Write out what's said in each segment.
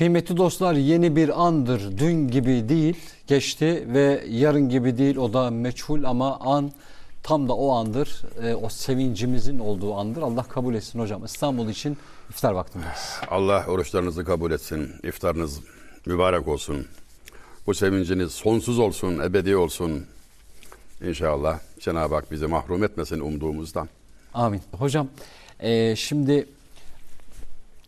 Kıymetli dostlar yeni bir andır. Dün gibi değil geçti ve yarın gibi değil o da meçhul ama an tam da o andır. E, o sevincimizin olduğu andır. Allah kabul etsin hocam. İstanbul için iftar vaktindeyiz. Allah oruçlarınızı kabul etsin. İftarınız mübarek olsun. Bu sevinciniz sonsuz olsun, ebedi olsun. İnşallah Cenab-ı Hak bizi mahrum etmesin umduğumuzdan. Amin. Hocam e, şimdi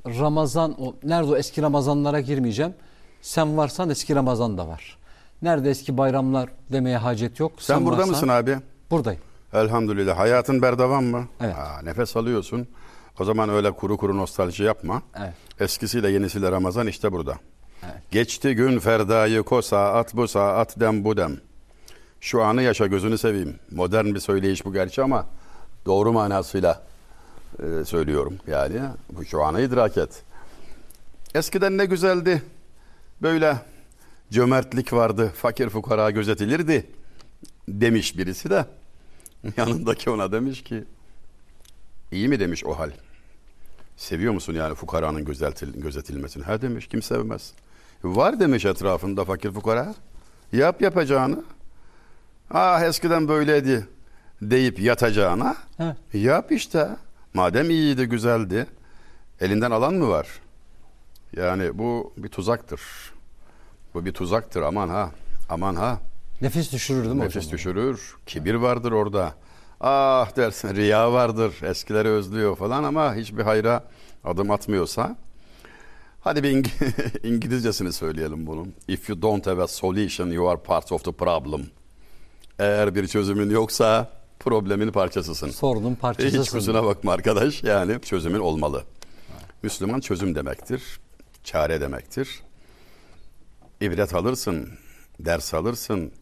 Ramazan o nerede o eski Ramazanlara girmeyeceğim. Sen varsan eski Ramazan da var. Nerede eski bayramlar demeye hacet yok. Sen, burada varsan- mısın abi? Buradayım. Elhamdülillah. Hayatın berdavan mı? Evet. Aa, nefes alıyorsun. O zaman öyle kuru kuru nostalji yapma. Evet. Eskisiyle yenisiyle Ramazan işte burada. Evet. Geçti gün ferdayı ko saat bu saat dem bu dem. Şu anı yaşa gözünü seveyim. Modern bir söyleyiş bu gerçi ama doğru manasıyla e, söylüyorum. Yani bu şu anı idrak et. Eskiden ne güzeldi. Böyle cömertlik vardı. Fakir fukara gözetilirdi. Demiş birisi de. Yanındaki ona demiş ki iyi mi demiş o hal. Seviyor musun yani fukaranın gözetil, gözetilmesini? Ha demiş kim sevmez. Var demiş etrafında fakir fukara. Yap yapacağını. Ah eskiden böyleydi deyip yatacağına. Evet. Yap işte. Madem iyiydi, güzeldi. Elinden alan mı var? Yani bu bir tuzaktır. Bu bir tuzaktır aman ha. Aman ha. Nefis düşürür değil mi Nefis hocam? düşürür. Kibir vardır orada. Ah dersin riya vardır. Eskileri özlüyor falan ama hiçbir hayra adım atmıyorsa. Hadi bir İng- İngilizcesini söyleyelim bunun. If you don't have a solution you are part of the problem. Eğer bir çözümün yoksa problemin parçasısın. Sorunun parçasısın. Hiç kusura bakma arkadaş. Yani çözümün olmalı. Müslüman çözüm demektir. Çare demektir. İbret alırsın, ders alırsın.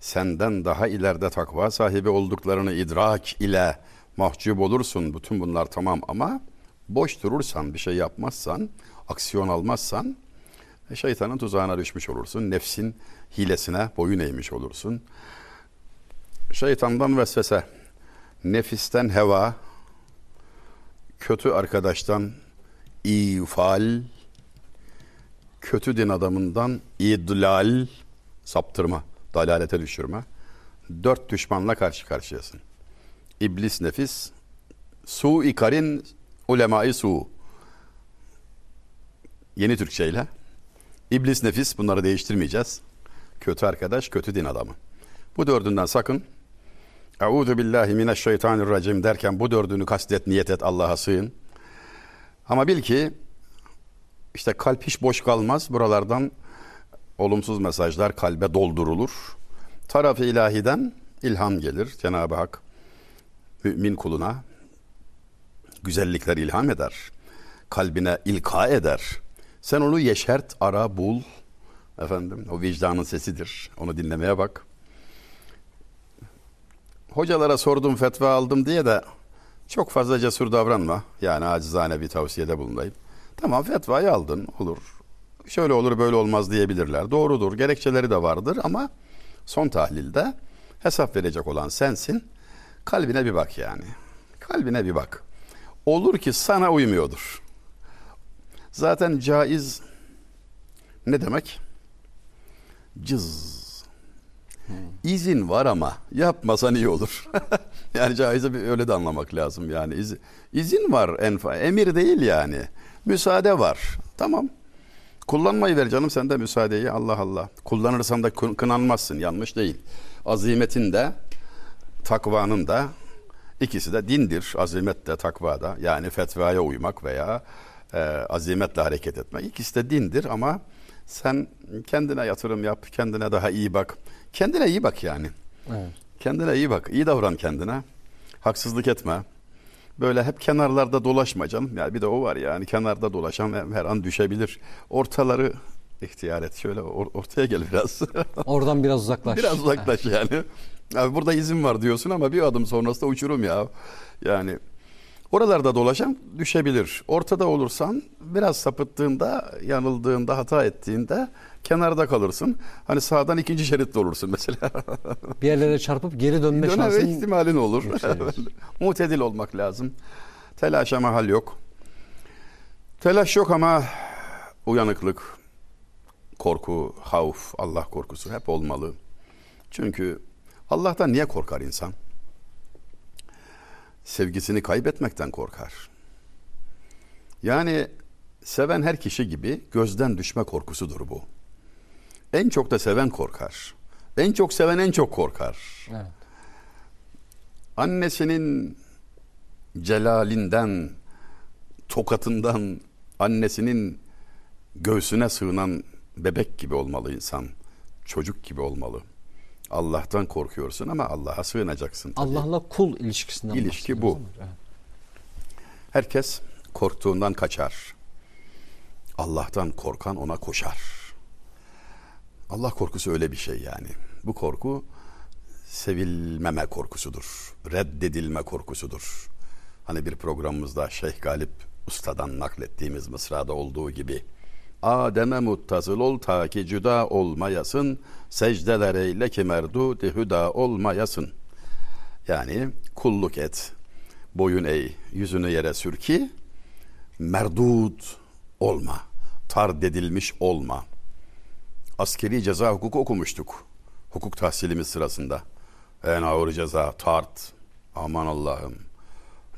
Senden daha ileride takva sahibi olduklarını idrak ile mahcup olursun. Bütün bunlar tamam ama boş durursan, bir şey yapmazsan, aksiyon almazsan şeytanın tuzağına düşmüş olursun. Nefsin hilesine boyun eğmiş olursun. Şeytandan vesvese, nefisten heva, kötü arkadaştan ifal, kötü din adamından idlal, saptırma, dalalete düşürme. Dört düşmanla karşı karşıyasın. İblis nefis, su ikarin ulemayı su. Yeni Türkçeyle. İblis nefis bunları değiştirmeyeceğiz. Kötü arkadaş, kötü din adamı. Bu dördünden sakın. Euzu billahi mineşşeytanirracim derken bu dördünü kastet, niyet et, Allah'a sığın. Ama bil ki işte kalp hiç boş kalmaz. Buralardan olumsuz mesajlar kalbe doldurulur. Tarafı ilahiden ilham gelir. Cenab-ı Hak mümin kuluna güzellikler ilham eder. Kalbine ilka eder. Sen onu yeşert, ara, bul. Efendim o vicdanın sesidir. Onu dinlemeye bak. Hocalara sordum, fetva aldım diye de çok fazla cesur davranma. Yani acizane bir tavsiyede bulunayım. Tamam fetvayı aldın, olur. Şöyle olur, böyle olmaz diyebilirler. Doğrudur, gerekçeleri de vardır ama son tahlilde hesap verecek olan sensin. Kalbine bir bak yani. Kalbine bir bak. Olur ki sana uymuyordur. Zaten caiz ne demek? Cız. İzin var ama yapmasan iyi olur. yani caize bir öyle de anlamak lazım yani. İz, izin var en fa- emir değil yani. Müsaade var. Tamam. Kullanmayı ver canım sen de müsaadeyi Allah Allah. Kullanırsan da kın- kınanmazsın yanlış değil. Azimetin de takvanın da ikisi de dindir. Azimet de takva da yani fetvaya uymak veya e, azimetle hareket etmek. İkisi de dindir ama sen kendine yatırım yap, kendine daha iyi bak. Kendine iyi bak yani. Evet. Kendine iyi bak. iyi davran kendine. Haksızlık etme. Böyle hep kenarlarda dolaşma canım. Yani bir de o var yani kenarda dolaşan her- an düşebilir. Ortaları ihtiyar et. Şöyle or- ortaya gel biraz. Oradan biraz uzaklaş. biraz uzaklaş yani. Abi burada izin var diyorsun ama bir adım sonrası da uçurum ya. Yani oralarda dolaşan düşebilir. Ortada olursan biraz sapıttığında, yanıldığında, hata ettiğinde kenarda kalırsın. Hani sağdan ikinci şeritte olursun mesela. Bir yerlere çarpıp geri dönme Döneme şansın ihtimalin olur. Mutedil olmak lazım. Telaşa mahal yok. Telaş yok ama uyanıklık, korku, havf, Allah korkusu hep olmalı. Çünkü Allah'tan niye korkar insan? Sevgisini kaybetmekten korkar. Yani seven her kişi gibi gözden düşme korkusudur bu. En çok da seven korkar. En çok seven en çok korkar. Evet. Annesinin celalinden, tokatından, annesinin göğsüne sığınan bebek gibi olmalı insan. Çocuk gibi olmalı. Allah'tan korkuyorsun ama Allah'a sığınacaksın. tabii. Allah'la kul ilişkisinden İlişki bu. Evet. Herkes korktuğundan kaçar. Allah'tan korkan ona koşar. Allah korkusu öyle bir şey yani. Bu korku sevilmeme korkusudur. Reddedilme korkusudur. Hani bir programımızda Şeyh Galip Usta'dan naklettiğimiz mısrada olduğu gibi Adem'e muttasıl ol ta ki cüda olmayasın, secdeler eyle ki merdud hüda olmayasın. Yani kulluk et, boyun eğ, yüzünü yere sür ki merdud olma, tard edilmiş olma. Askeri ceza hukuku okumuştuk. Hukuk tahsilimiz sırasında. En ağır ceza tart. Aman Allah'ım.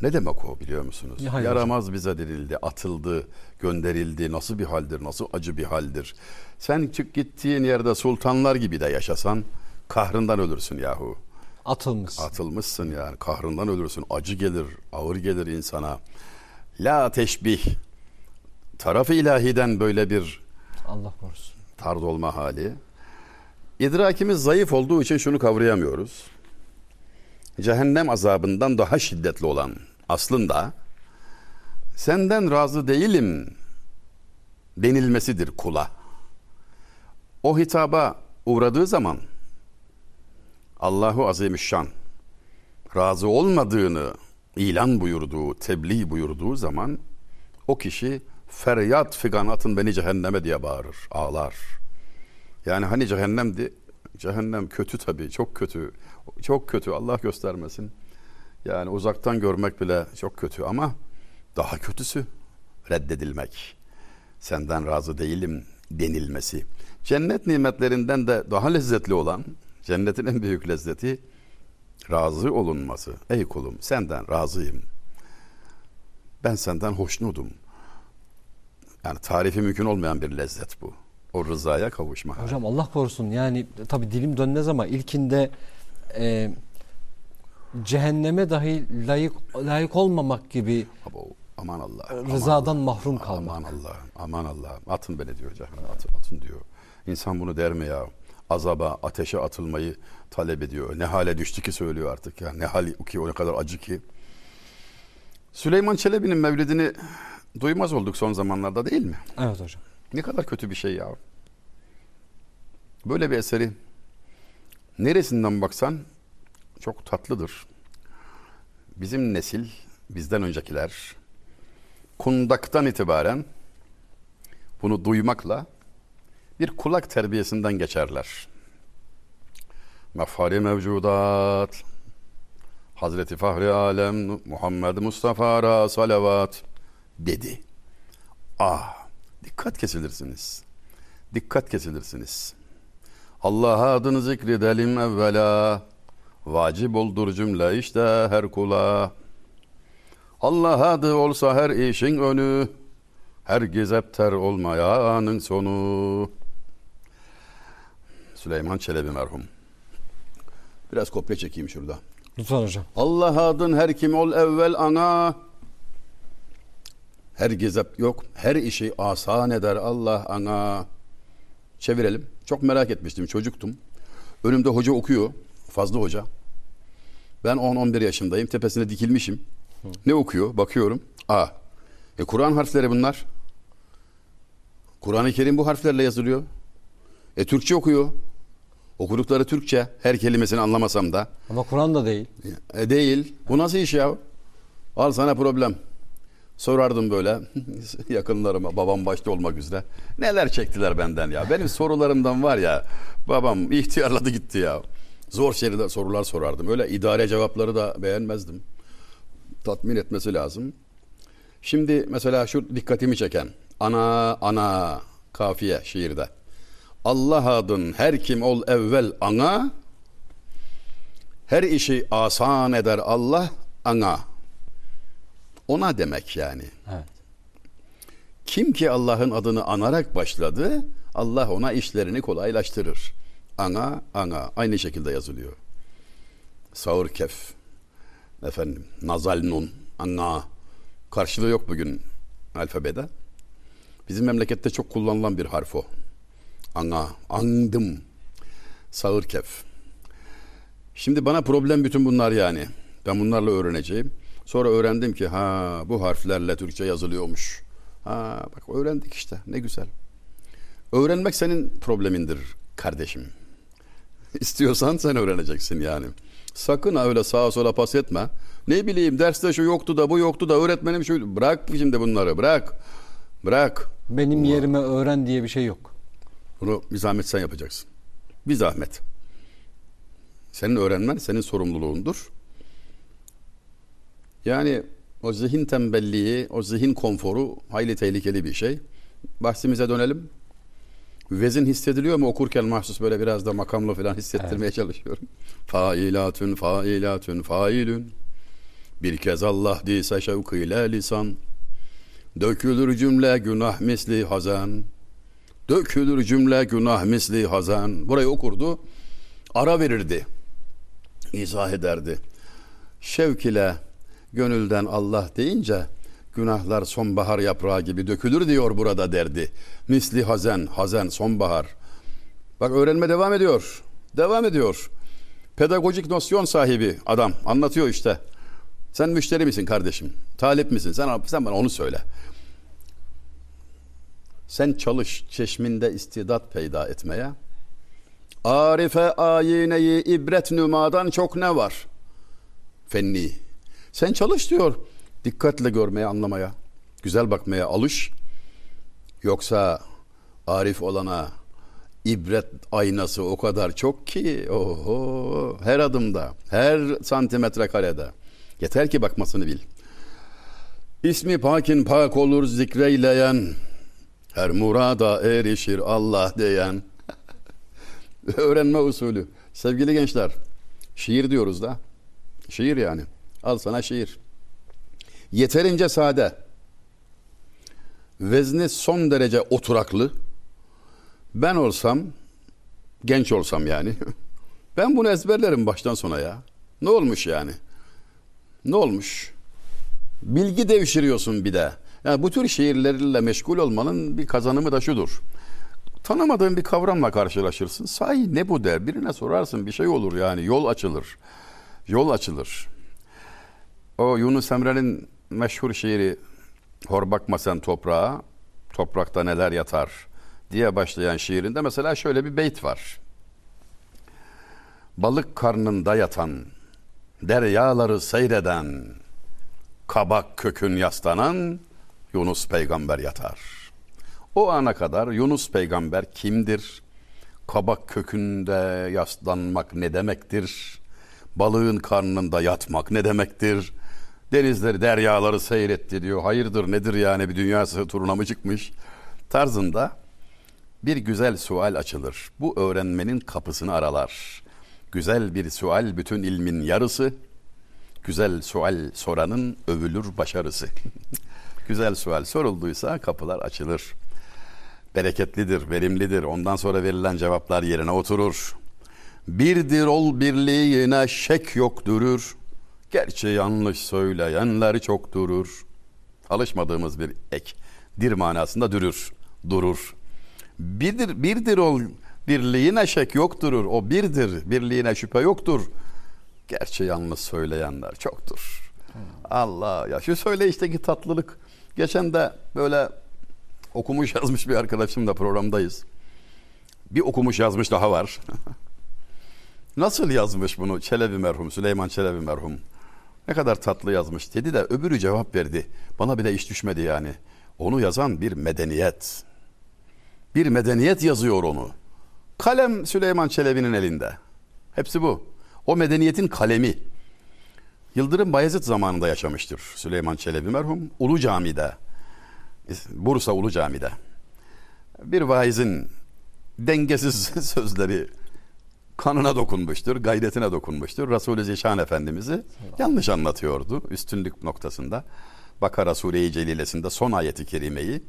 Ne demek o biliyor musunuz? Ya hayır Yaramaz bize denildi, atıldı, gönderildi. Nasıl bir haldir, nasıl acı bir haldir. Sen çık gittiğin yerde sultanlar gibi de yaşasan kahrından ölürsün yahu. Atılmış. Atılmışsın yani kahrından ölürsün. Acı gelir, ağır gelir insana. La teşbih. Tarafı ilahiden böyle bir Allah korusun. Tard olma hali. İdrakimiz zayıf olduğu için şunu kavrayamıyoruz. Cehennem azabından daha şiddetli olan aslında senden razı değilim denilmesidir kula. O hitaba uğradığı zaman Allahu Azimüşşan razı olmadığını ilan buyurduğu, tebliğ buyurduğu zaman o kişi feryat figan atın beni cehenneme diye bağırır, ağlar. Yani hani cehennemdi, cehennem kötü tabii, çok kötü, çok kötü Allah göstermesin. Yani uzaktan görmek bile çok kötü ama daha kötüsü reddedilmek. Senden razı değilim denilmesi. Cennet nimetlerinden de daha lezzetli olan, cennetin en büyük lezzeti razı olunması. Ey kulum senden razıyım. Ben senden hoşnudum. Yani tarifi mümkün olmayan bir lezzet bu. O rızaya kavuşma. Hocam Allah korusun yani tabi dilim dönmez ama ilkinde e, cehenneme dahi layık layık olmamak gibi Abo, aman Allah. aman rızadan Allah, mahrum kalmak. Aman Allah. Aman Allah. Atın beni diyor cehenneme. Atın, atın diyor. İnsan bunu der mi ya? Azaba, ateşe atılmayı talep ediyor. Ne hale düştü ki söylüyor artık ya. Ne hal ki o ne kadar acı ki. Süleyman Çelebi'nin mevlidini duymaz olduk son zamanlarda değil mi? Evet hocam. Ne kadar kötü bir şey ya. Böyle bir eseri neresinden baksan çok tatlıdır. Bizim nesil, bizden öncekiler kundaktan itibaren bunu duymakla bir kulak terbiyesinden geçerler. Mefhari mevcudat Hazreti Fahri Alem Muhammed Mustafa'ra salavat dedi. Ah dikkat kesilirsiniz. Dikkat kesilirsiniz. Allah'a adını zikredelim evvela. Vacip oldur cümle işte her kula. Allah adı olsa her işin önü. Her gizepter olmayanın sonu. Süleyman Çelebi merhum. Biraz kopya çekeyim şurada. Lütfen hocam. Allah adın her kim ol evvel ana. Her gizep yok. Her işi asan eder Allah ana. Çevirelim. Çok merak etmiştim. Çocuktum. Önümde hoca okuyor. Fazla hoca. Ben 10-11 yaşındayım. Tepesine dikilmişim. Ne okuyor? Bakıyorum. A. E Kur'an harfleri bunlar. Kur'an-ı Kerim bu harflerle yazılıyor. E Türkçe okuyor. Okudukları Türkçe. Her kelimesini anlamasam da. Ama Kur'an da değil. E değil. Bu nasıl iş ya? Al sana problem. Sorardım böyle yakınlarıma babam başta olmak üzere. Neler çektiler benden ya. Benim sorularımdan var ya babam ihtiyarladı gitti ya. Zor şeyler sorular sorardım. Öyle idare cevapları da beğenmezdim. Tatmin etmesi lazım. Şimdi mesela şu dikkatimi çeken Ana ana kafiye şiirde. Allah adın her kim ol evvel ana her işi asan eder Allah ana. Ona demek yani. Evet. Kim ki Allah'ın adını anarak başladı, Allah ona işlerini kolaylaştırır. Ana, ana. Aynı şekilde yazılıyor. Sağır kef. Efendim, nazal nun, ana. Karşılığı yok bugün alfabede. Bizim memlekette çok kullanılan bir harf o. Ana, andım. Sağır kef. Şimdi bana problem bütün bunlar yani. Ben bunlarla öğreneceğim. Sonra öğrendim ki ha bu harflerle Türkçe yazılıyormuş. Ha bak öğrendik işte ne güzel. Öğrenmek senin problemindir kardeşim. İstiyorsan sen öğreneceksin yani. Sakın öyle sağa sola pas etme. Ne bileyim derste şu yoktu da bu yoktu da öğretmenim şu. Bırak şimdi bunları bırak. Bırak. Benim yerime öğren diye bir şey yok. Bunu bir zahmet sen yapacaksın. Bir zahmet. Senin öğrenmen senin sorumluluğundur. Yani o zihin tembelliği, o zihin konforu hayli tehlikeli bir şey. Bahsimize dönelim. Vezin hissediliyor mu okurken mahsus böyle biraz da makamlı falan hissettirmeye çalışıyorum. Failatün, failatün, failün. Bir kez Allah diyse şevkıyla lisan. Dökülür cümle günah misli hazan. Dökülür cümle günah misli hazan. Burayı okurdu. Ara verirdi. İzah ederdi. Şevk ile gönülden Allah deyince günahlar sonbahar yaprağı gibi dökülür diyor burada derdi. Misli hazen, hazen sonbahar. Bak öğrenme devam ediyor. Devam ediyor. Pedagojik nosyon sahibi adam anlatıyor işte. Sen müşteri misin kardeşim? Talip misin? Sen, sen bana onu söyle. Sen çalış çeşminde istidat peyda etmeye. Arife ayineyi ibret nümadan çok ne var? Fenni. Sen çalış diyor. Dikkatle görmeye, anlamaya, güzel bakmaya alış. Yoksa arif olana ibret aynası o kadar çok ki oho her adımda, her santimetre karede. Yeter ki bakmasını bil. İsmi pakin pak olur zikreyleyen, her murada erişir Allah diyen. Öğrenme usulü. Sevgili gençler, şiir diyoruz da. Şiir yani. Al sana şiir. Yeterince sade. Vezni son derece oturaklı. Ben olsam, genç olsam yani. Ben bunu ezberlerim baştan sona ya. Ne olmuş yani? Ne olmuş? Bilgi devşiriyorsun bir de. Yani bu tür şiirlerle meşgul olmanın bir kazanımı da şudur. Tanımadığın bir kavramla karşılaşırsın. Sahi ne bu der? Birine sorarsın bir şey olur yani. Yol açılır. Yol açılır. O Yunus Emre'nin meşhur şiiri Hor bakma sen toprağa, toprakta neler yatar diye başlayan şiirinde mesela şöyle bir beyt var. Balık karnında yatan, deryaları seyreden, kabak kökün yaslanan Yunus peygamber yatar. O ana kadar Yunus peygamber kimdir? Kabak kökünde yaslanmak ne demektir? Balığın karnında yatmak ne demektir? Denizleri, deryaları seyretti diyor. Hayırdır nedir yani bir dünya turuna mı çıkmış? Tarzında bir güzel sual açılır. Bu öğrenmenin kapısını aralar. Güzel bir sual bütün ilmin yarısı. Güzel sual soranın övülür başarısı. güzel sual sorulduysa kapılar açılır. Bereketlidir, verimlidir. Ondan sonra verilen cevaplar yerine oturur. Birdir ol birliğine şek yok durur. Gerçi yanlış söyleyenler çok durur. Alışmadığımız bir ek. Dir manasında durur. Durur. Birdir, birdir ol birliğine şek yok durur. O birdir, birliğine şüphe yoktur. Gerçi yanlış söyleyenler çoktur. Allah ya şu söyleyişteki tatlılık. Geçen de böyle okumuş yazmış bir arkadaşımla programdayız. Bir okumuş yazmış daha var. Nasıl yazmış bunu Çelebi merhum, Süleyman Çelebi merhum? Ne kadar tatlı yazmış dedi de öbürü cevap verdi. Bana bile iş düşmedi yani. Onu yazan bir medeniyet. Bir medeniyet yazıyor onu. Kalem Süleyman Çelebi'nin elinde. Hepsi bu. O medeniyetin kalemi. Yıldırım Bayezid zamanında yaşamıştır Süleyman Çelebi merhum. Ulu Cami'de Bursa Ulu Cami'de bir vaizin dengesiz sözleri kanına dokunmuştur, gayretine dokunmuştur. Resulü Zişan Efendimiz'i yanlış anlatıyordu üstünlük noktasında. Bakara Sure-i Celilesinde son ayeti kerimeyi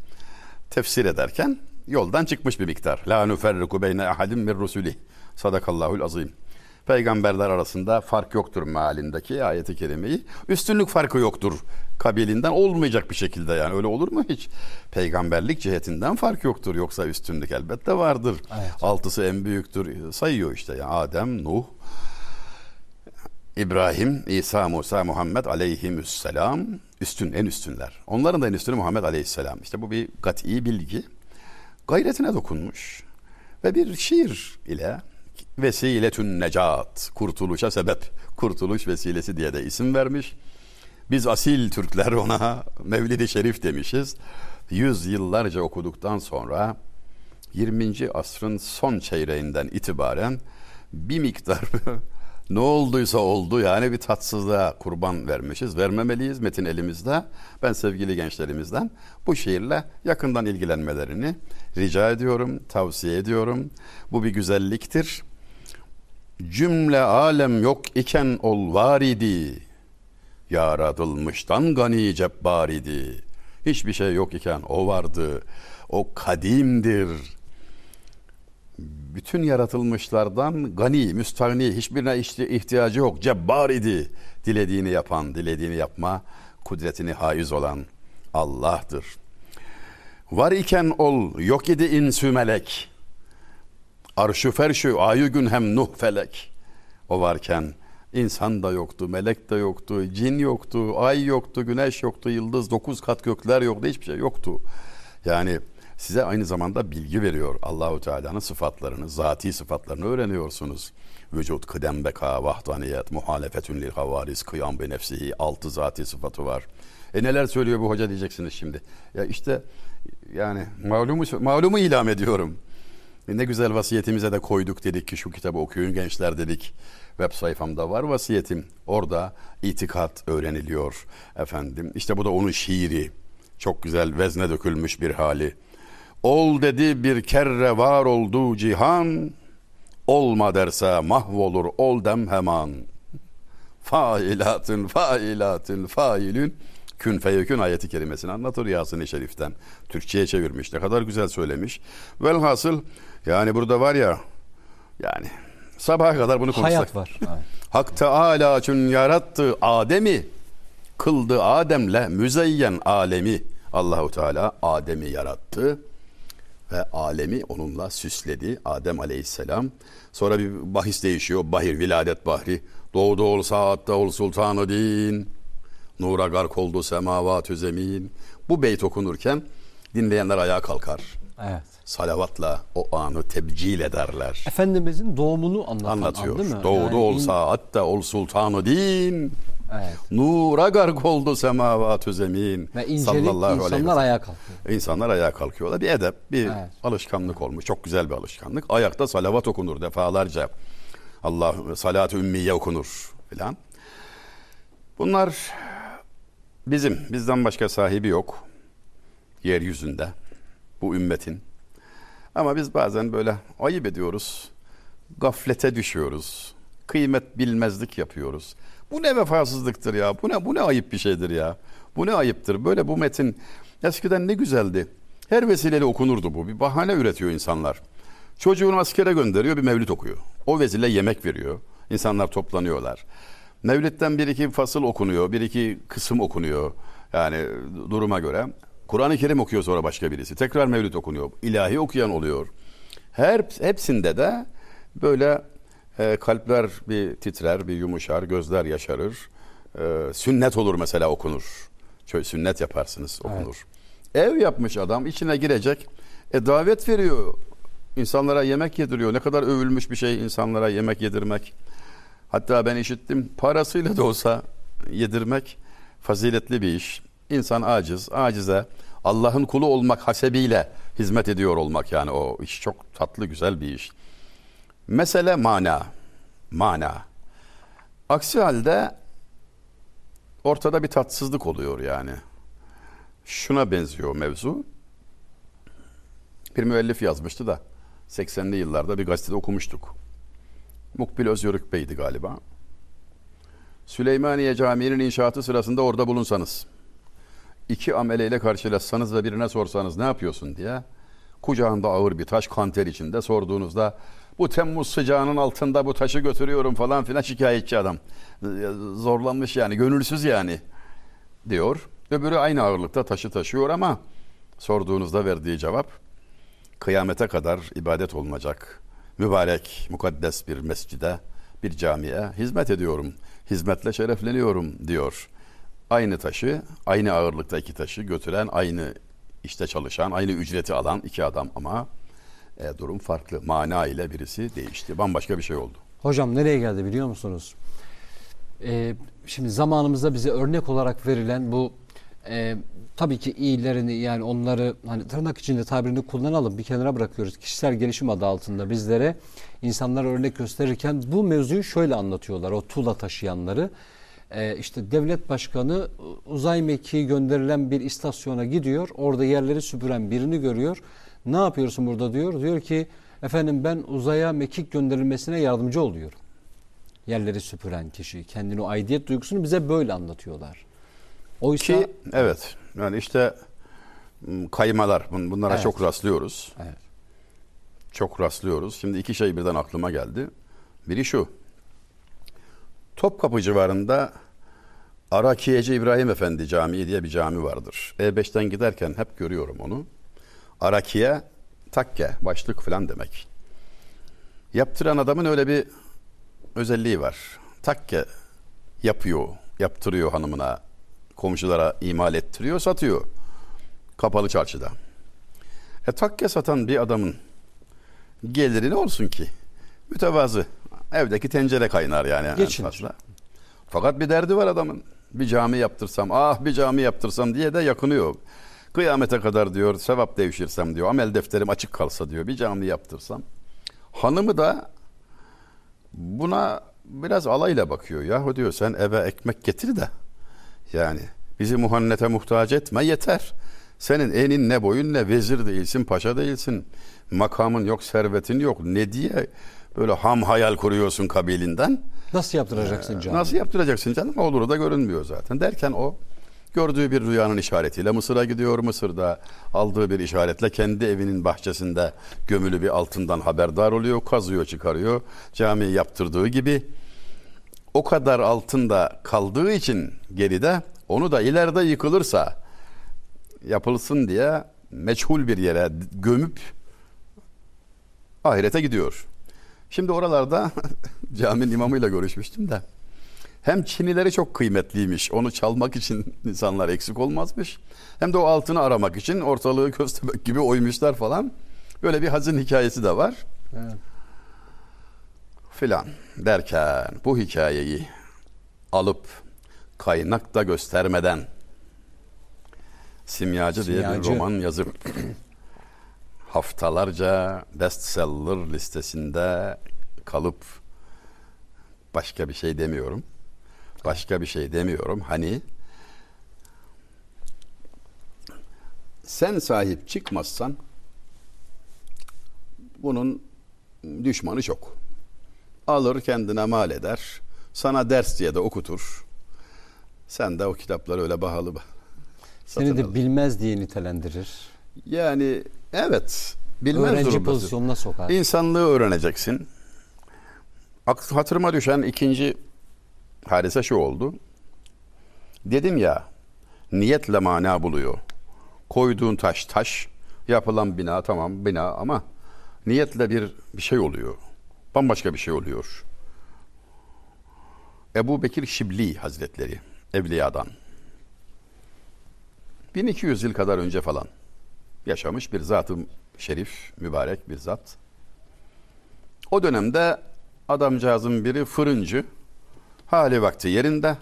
tefsir ederken yoldan çıkmış bir miktar. La nuferriku beyne ahadim min rusulih. Sadakallahul azim. Peygamberler arasında fark yoktur mealindeki ayeti kerimeyi. Üstünlük farkı yoktur kabilinden olmayacak bir şekilde yani öyle olur mu hiç? Peygamberlik cihetinden fark yoktur yoksa üstünlük elbette vardır. Evet. Altısı en büyüktür sayıyor işte ya Adem, Nuh, İbrahim, İsa, Musa, Muhammed aleyhisselam üstün, en üstünler. Onların da en üstünü Muhammed aleyhisselam. İşte bu bir kat'i bilgi. Gayretine dokunmuş. Ve bir şiir ile vesiletün necat, kurtuluşa sebep, kurtuluş vesilesi diye de isim vermiş. Biz asil Türkler ona Mevlid-i Şerif demişiz. Yüz yıllarca okuduktan sonra 20. asrın son çeyreğinden itibaren bir miktar ne olduysa oldu yani bir tatsızlığa kurban vermişiz. Vermemeliyiz metin elimizde. Ben sevgili gençlerimizden bu şiirle yakından ilgilenmelerini rica ediyorum, tavsiye ediyorum. Bu bir güzelliktir. Cümle alem yok iken ol var idi. Yaratılmıştan gani cebbar idi. Hiçbir şey yok iken o vardı. O kadimdir bütün yaratılmışlardan gani, müstahni, hiçbirine ihtiyacı yok. Cebbar idi. Dilediğini yapan, dilediğini yapma kudretini haiz olan Allah'tır. Var iken ol, yok idi insü melek. Arşu ferşu, ayı gün hem nuh felek. O varken insan da yoktu, melek de yoktu, cin yoktu, ay yoktu, güneş yoktu, yıldız, dokuz kat gökler yoktu, hiçbir şey yoktu. Yani size aynı zamanda bilgi veriyor. Allahu Teala'nın sıfatlarını, zati sıfatlarını öğreniyorsunuz. Vücut, kıdem, beka, vahdaniyet, muhalefetün lil havaris, kıyam be nefsihi, altı zati sıfatı var. E neler söylüyor bu hoca diyeceksiniz şimdi. Ya işte yani malumu, malumu ilam ediyorum. E ne güzel vasiyetimize de koyduk dedik ki şu kitabı okuyun gençler dedik. Web sayfamda var vasiyetim. Orada itikat öğreniliyor efendim. İşte bu da onun şiiri. Çok güzel vezne dökülmüş bir hali. Ol dedi bir kerre var oldu cihan. Olma derse mahvolur ol dem hemen. Failatın failatın failün kün feyekün ayeti kerimesini anlatır Yasin-i Şerif'ten. Türkçe'ye çevirmiş. Ne kadar güzel söylemiş. Velhasıl yani burada var ya yani sabaha kadar bunu konuşsak. Hayat var. Hak Teala için yarattı Adem'i kıldı Adem'le müzeyyen alemi. Allahu Teala Adem'i yarattı ve alemi onunla süsledi Adem Aleyhisselam. Sonra bir bahis değişiyor. Bahir, viladet bahri. Doğdu ol saatte ol sultanı din. Nura gark oldu semavatü zemin. Bu beyt okunurken dinleyenler ayağa kalkar. Evet. Salavatla o anı tebcil ederler. Efendimizin doğumunu anlatan Anlatıyor. an değil mi? Doğdu Yani ol in- saatte ol sultanı din. Evet. Nura gark oldu semavatü zemin. Ve incelik Sallallahu aleyhi insanlar sellem. ayağa kalkıyor. İnsanlar ayağa kalkıyorlar. Bir edep, bir Evet. alışkanlık olmuş. Çok güzel bir alışkanlık. Ayakta salavat okunur defalarca. Allah salatü ümmiye okunur filan. Bunlar bizim, bizden başka sahibi yok. Yeryüzünde. Bu ümmetin. Ama biz bazen böyle ayıp ediyoruz. Gaflete düşüyoruz. Kıymet bilmezlik yapıyoruz. Bu ne vefasızlıktır ya. Bu ne bu ne ayıp bir şeydir ya. Bu ne ayıptır. Böyle bu metin eskiden ne güzeldi. Her vesileyle okunurdu bu. Bir bahane üretiyor insanlar. Çocuğunu askere gönderiyor bir mevlüt okuyor. O vesile yemek veriyor. İnsanlar toplanıyorlar. Mevlütten bir iki fasıl okunuyor. Bir iki kısım okunuyor. Yani duruma göre. Kur'an-ı Kerim okuyor sonra başka birisi. Tekrar mevlüt okunuyor. İlahi okuyan oluyor. Her hepsinde de böyle e, kalpler bir titrer, bir yumuşar, gözler yaşarır. E, sünnet olur mesela okunur. Şöyle sünnet yaparsınız okunur. Ev yapmış adam içine girecek. E davet veriyor. İnsanlara yemek yediriyor. Ne kadar övülmüş bir şey insanlara yemek yedirmek. Hatta ben işittim parasıyla da olsa yedirmek faziletli bir iş. İnsan aciz, acize Allah'ın kulu olmak hasebiyle hizmet ediyor olmak yani o iş çok tatlı güzel bir iş. Mesele mana. Mana. Aksi halde ortada bir tatsızlık oluyor yani. Şuna benziyor mevzu. Bir müellif yazmıştı da 80'li yıllarda bir gazetede okumuştuk. Mukbil Özyörük Bey'di galiba. Süleymaniye Camii'nin inşaatı sırasında orada bulunsanız, iki ameleyle karşılaşsanız ve birine sorsanız ne yapıyorsun diye, kucağında ağır bir taş kanter içinde sorduğunuzda bu Temmuz sıcağının altında bu taşı götürüyorum falan filan şikayetçi adam. Zorlanmış yani, gönülsüz yani diyor. Öbürü aynı ağırlıkta taşı taşıyor ama sorduğunuzda verdiği cevap kıyamete kadar ibadet olunacak mübarek, mukaddes bir mescide, bir camiye hizmet ediyorum. Hizmetle şerefleniyorum diyor. Aynı taşı, aynı ağırlıkta iki taşı götüren, aynı işte çalışan, aynı ücreti alan iki adam ama e, durum farklı. Mana ile birisi değişti. Bambaşka bir şey oldu. Hocam nereye geldi biliyor musunuz? Ee, şimdi zamanımızda bize örnek olarak verilen bu e, tabii ki iyilerini yani onları hani tırnak içinde tabirini kullanalım bir kenara bırakıyoruz. Kişisel gelişim adı altında bizlere insanlar örnek gösterirken bu mevzuyu şöyle anlatıyorlar o tuğla taşıyanları. Ee, işte devlet başkanı uzay mekiği gönderilen bir istasyona gidiyor. Orada yerleri süpüren birini görüyor. Ne yapıyorsun burada diyor. Diyor ki efendim ben uzaya mekik gönderilmesine yardımcı oluyorum. Yerleri süpüren kişi kendini o aidiyet duygusunu bize böyle anlatıyorlar. Oysa Ki evet yani işte kaymalar bun- bunlara Evet. çok rastlıyoruz. Evet. Çok rastlıyoruz. Şimdi iki şey birden aklıma geldi. Biri şu. Topkapı civarında Arakiyeci İbrahim Efendi Camii diye bir cami vardır. E5'ten giderken hep görüyorum onu. Arakiye, takke, başlık falan demek. Yaptıran adamın öyle bir özelliği var. Takke yapıyor, yaptırıyor hanımına, komşulara imal ettiriyor, satıyor. Kapalı çarşıda. E takke satan bir adamın geliri ne olsun ki? Mütevazı. Evdeki tencere kaynar yani. en Geçinir. fazla. Fakat bir derdi var adamın. Bir cami yaptırsam, ah bir cami yaptırsam diye de yakınıyor. Kıyamete kadar diyor, sevap devşirsem diyor, amel defterim açık kalsa diyor, bir cami yaptırsam. Hanımı da buna biraz alayla bakıyor. Yahu diyor sen eve ekmek getir de yani bizi muhannete muhtaç etme yeter. Senin enin ne boyun ne vezir değilsin, paşa değilsin. Makamın yok, servetin yok. Ne diye böyle ham hayal kuruyorsun kabilinden. Nasıl yaptıracaksın canım? Nasıl yaptıracaksın canım? Olur da görünmüyor zaten. Derken o gördüğü bir rüyanın işaretiyle Mısır'a gidiyor. Mısır'da aldığı bir işaretle kendi evinin bahçesinde gömülü bir altından haberdar oluyor. Kazıyor çıkarıyor. Camiyi yaptırdığı gibi o kadar altında kaldığı için geride onu da ileride yıkılırsa yapılsın diye meçhul bir yere gömüp ahirete gidiyor. Şimdi oralarda caminin imamıyla görüşmüştüm de hem çinileri çok kıymetliymiş. Onu çalmak için insanlar eksik olmazmış. Hem de o altını aramak için ortalığı köstebek gibi oymuşlar falan. Böyle bir hazin hikayesi de var. Evet. Filan derken bu hikayeyi alıp kaynak da göstermeden Simyacı, diye bir Simyacı. roman yazıp haftalarca bestseller listesinde kalıp başka bir şey demiyorum. Başka bir şey demiyorum. Hani sen sahip çıkmazsan bunun düşmanı çok. Alır kendine mal eder. Sana ders diye de okutur. Sen de o kitapları öyle bahalı ba- Seni de al. bilmez diye nitelendirir. Yani evet bilmez Öğrenci durumdasın. pozisyonuna sokar. İnsanlığı öğreneceksin. Hatırıma düşen ikinci hadise şu oldu. Dedim ya niyetle mana buluyor. Koyduğun taş taş, yapılan bina tamam bina ama niyetle bir bir şey oluyor. Bambaşka bir şey oluyor. Ebu Bekir Şibli Hazretleri Evliya'dan 1200 yıl kadar önce falan yaşamış bir zat-ı şerif, mübarek bir zat. O dönemde adamcağızın biri fırıncı, hali vakti yerinde,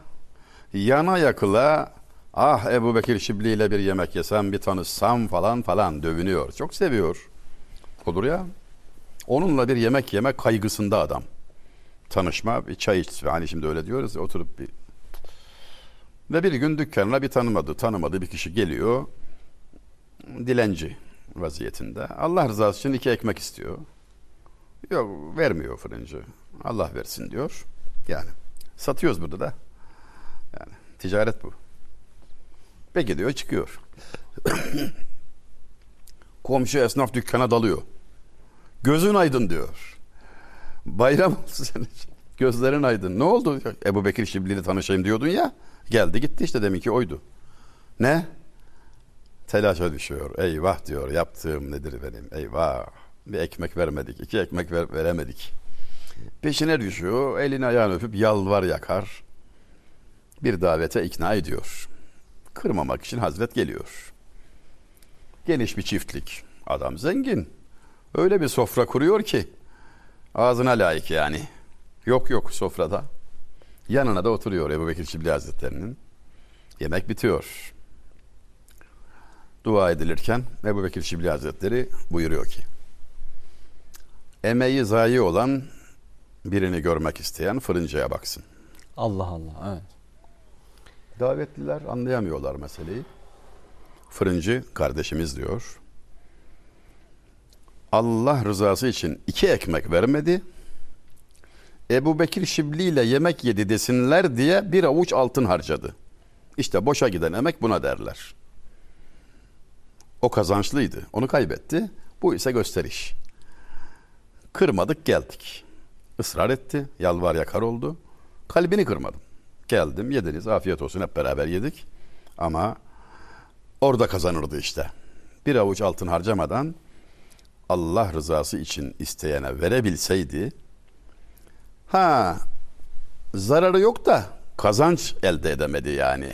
yana yakıla ah Ebu Bekir Şibli ile bir yemek yesem, bir tanışsam falan falan dövünüyor. Çok seviyor. Olur ya. Onunla bir yemek yeme kaygısında adam. Tanışma, bir çay iç. Hani şimdi öyle diyoruz ya, oturup bir Ve bir gün dükkanına bir tanımadı, tanımadı bir kişi geliyor. Dilenci vaziyetinde. Allah rızası için iki ekmek istiyor. Yok vermiyor fırıncı. Allah versin diyor. Yani satıyoruz burada da. Yani ticaret bu. Peki diyor çıkıyor. Komşu esnaf dükkana dalıyor. Gözün aydın diyor. Bayram olsun senin için. Gözlerin aydın. Ne oldu? Ebu Bekir Şibli'yle tanışayım diyordun ya. Geldi gitti işte demin ki oydu. Ne? Telaşa düşüyor. Eyvah diyor. Yaptığım nedir benim? Eyvah. Bir ekmek vermedik. iki ekmek ver- veremedik. Peşine düşüyor. Elini ayağını öpüp yalvar yakar. Bir davete ikna ediyor. Kırmamak için Hazret geliyor. Geniş bir çiftlik. Adam zengin. Öyle bir sofra kuruyor ki ağzına layık yani. Yok yok sofrada. Yanına da oturuyor Ebu Bekir Şibli Hazretleri'nin. Yemek bitiyor. Dua edilirken Ebu Bekir Şibli Hazretleri buyuruyor ki emeği zayi olan birini görmek isteyen fırıncıya baksın. Allah Allah. Evet. Davetliler anlayamıyorlar meseleyi. Fırıncı kardeşimiz diyor. Allah rızası için iki ekmek vermedi. Ebu Bekir Şibli ile yemek yedi desinler diye bir avuç altın harcadı. İşte boşa giden emek buna derler. O kazançlıydı. Onu kaybetti. Bu ise gösteriş. Kırmadık geldik. Israr etti. Yalvar yakar oldu. Kalbini kırmadım. Geldim yediniz afiyet olsun hep beraber yedik. Ama orada kazanırdı işte. Bir avuç altın harcamadan Allah rızası için isteyene verebilseydi ha zararı yok da kazanç elde edemedi yani.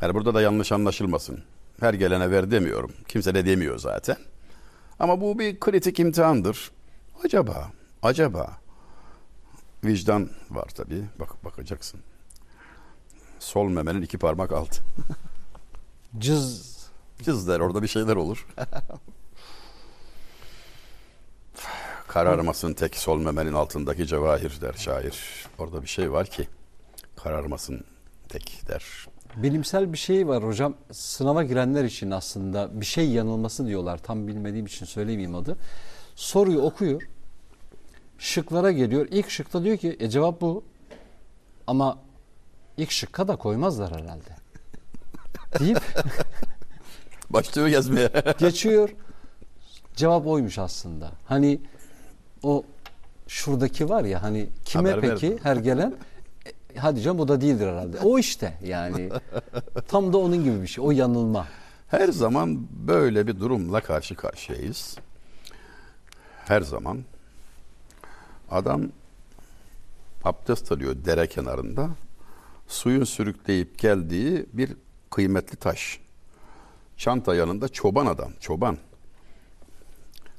Yani burada da yanlış anlaşılmasın. Her gelene ver demiyorum. Kimse de demiyor zaten. Ama bu bir kritik imtihandır. Acaba, acaba vicdan var tabii. Bak bakacaksın. Sol memenin iki parmak altı. Cız Cız der orada bir şeyler olur. Kararmasın tek sol memenin altındaki cevahir der şair. Orada bir şey var ki kararmasın tek der. Bilimsel bir şey var hocam. Sınava girenler için aslında bir şey yanılması diyorlar. Tam bilmediğim için söylemeyeyim adı. Soruyu okuyor. Şıklara geliyor. İlk şıkta diyor ki e cevap bu. Ama ilk şıkka da koymazlar herhalde. Deyip Başlıyor gezmeye. geçiyor. Cevap oymuş aslında. Hani o şuradaki var ya hani kime Haber peki verdim. her gelen hadi canım bu da değildir herhalde. O işte yani tam da onun gibi bir şey. O yanılma. Her zaman böyle bir durumla karşı karşıyayız. Her zaman adam abdest alıyor dere kenarında. Suyun sürükleyip geldiği bir kıymetli taş. Çanta yanında çoban adam, çoban.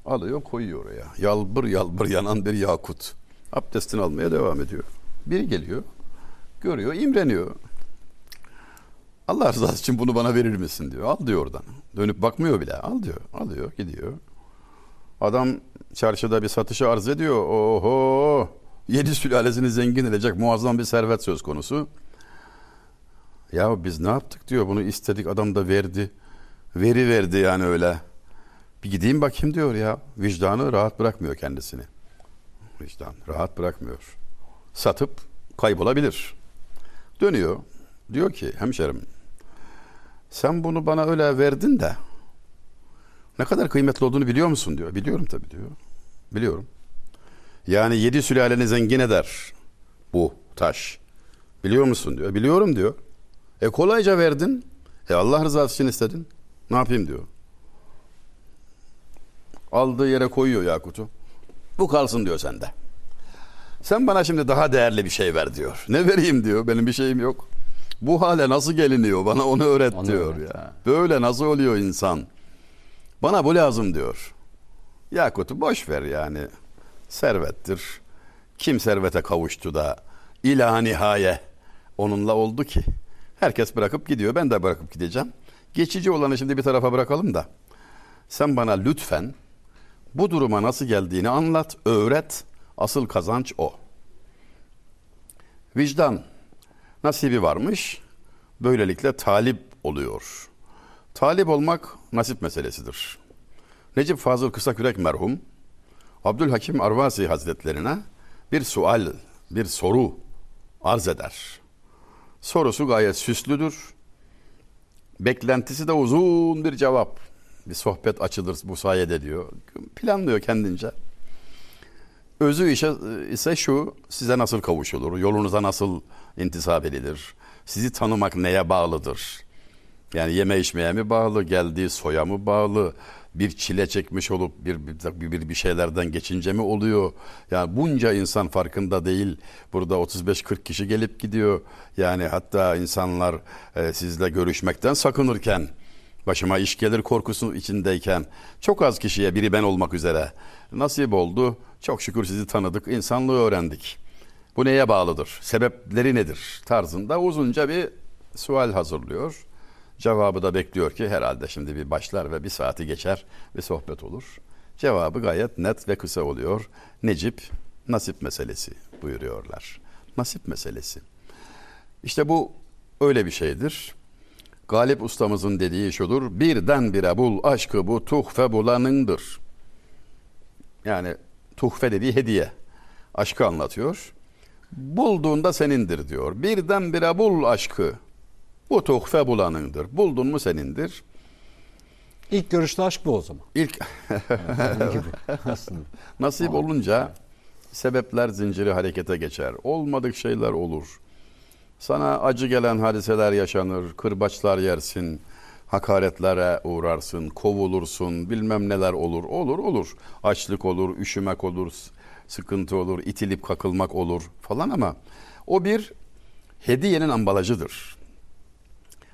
Alıyor koyuyor oraya. Yalbır yalbır yanan bir yakut. Abdestini almaya devam ediyor. Biri geliyor, görüyor, imreniyor. Allah rızası için bunu bana verir misin diyor. Al diyor oradan. Dönüp bakmıyor bile. Al diyor. Alıyor gidiyor. Adam çarşıda bir satışı arz ediyor. Oho! Yedi sülalesini zengin edecek muazzam bir servet söz konusu. Ya biz ne yaptık diyor. Bunu istedik adam da verdi. Veri verdi yani öyle. Bir gideyim bakayım diyor ya. Vicdanı rahat bırakmıyor kendisini. Vicdan rahat bırakmıyor. Satıp kaybolabilir. Dönüyor. Diyor ki hemşerim sen bunu bana öyle verdin de ne kadar kıymetli olduğunu biliyor musun diyor. Biliyorum tabii diyor. Biliyorum. Yani yedi sülaleni zengin eder bu taş. Biliyor musun diyor. Biliyorum diyor. E kolayca verdin. E Allah rızası için istedin. Ne yapayım diyor. Aldığı yere koyuyor Yakut'u. Bu kalsın diyor sende. Sen bana şimdi daha değerli bir şey ver diyor. Ne vereyim diyor. Benim bir şeyim yok. Bu hale nasıl geliniyor? Bana onu öğret Onu diyor öğret, ya. Böyle nasıl oluyor insan? Bana bu lazım diyor. Yakut'u boş ver yani. Servettir. Kim servete kavuştu da ila nihaye onunla oldu ki. Herkes bırakıp gidiyor. Ben de bırakıp gideceğim. Geçici olanı şimdi bir tarafa bırakalım da. Sen bana lütfen bu duruma nasıl geldiğini anlat, öğret. Asıl kazanç o. Vicdan nasibi varmış. Böylelikle talip oluyor. Talip olmak nasip meselesidir. Necip Fazıl Kısakürek merhum Abdülhakim Arvasi Hazretlerine bir sual, bir soru arz eder. Sorusu gayet süslüdür. Beklentisi de uzun bir cevap. Bir sohbet açılır bu sayede diyor. Planlıyor kendince. Özü işe, ise şu, size nasıl kavuşulur, yolunuza nasıl intisap edilir, sizi tanımak neye bağlıdır? Yani yeme içmeye mi bağlı, geldiği soya mı bağlı, bir çile çekmiş olup bir, bir, bir, bir şeylerden geçince mi oluyor? Yani bunca insan farkında değil. Burada 35-40 kişi gelip gidiyor. Yani hatta insanlar e, sizle görüşmekten sakınırken, başıma iş gelir korkusu içindeyken çok az kişiye biri ben olmak üzere nasip oldu. Çok şükür sizi tanıdık, insanlığı öğrendik. Bu neye bağlıdır? Sebepleri nedir? Tarzında uzunca bir sual hazırlıyor. Cevabı da bekliyor ki herhalde şimdi bir başlar ve bir saati geçer ve sohbet olur. Cevabı gayet net ve kısa oluyor. Necip nasip meselesi buyuruyorlar. Nasip meselesi. İşte bu öyle bir şeydir. Galip ustamızın dediği şudur. Birdenbire bul aşkı bu tuhfe bulanındır. Yani tuhfe dediği hediye. Aşkı anlatıyor. Bulduğunda senindir diyor. Birdenbire bul aşkı. Bu tuhfe bulanındır. Buldun mu senindir. İlk görüşte aşk bu o zaman. İlk aslında. nasip olunca sebepler zinciri harekete geçer. Olmadık şeyler olur. Sana acı gelen hadiseler yaşanır, kırbaçlar yersin, hakaretlere uğrarsın, kovulursun, bilmem neler olur. Olur olur. Açlık olur, üşümek olur, sıkıntı olur, itilip kakılmak olur falan ama o bir hediyenin ambalajıdır.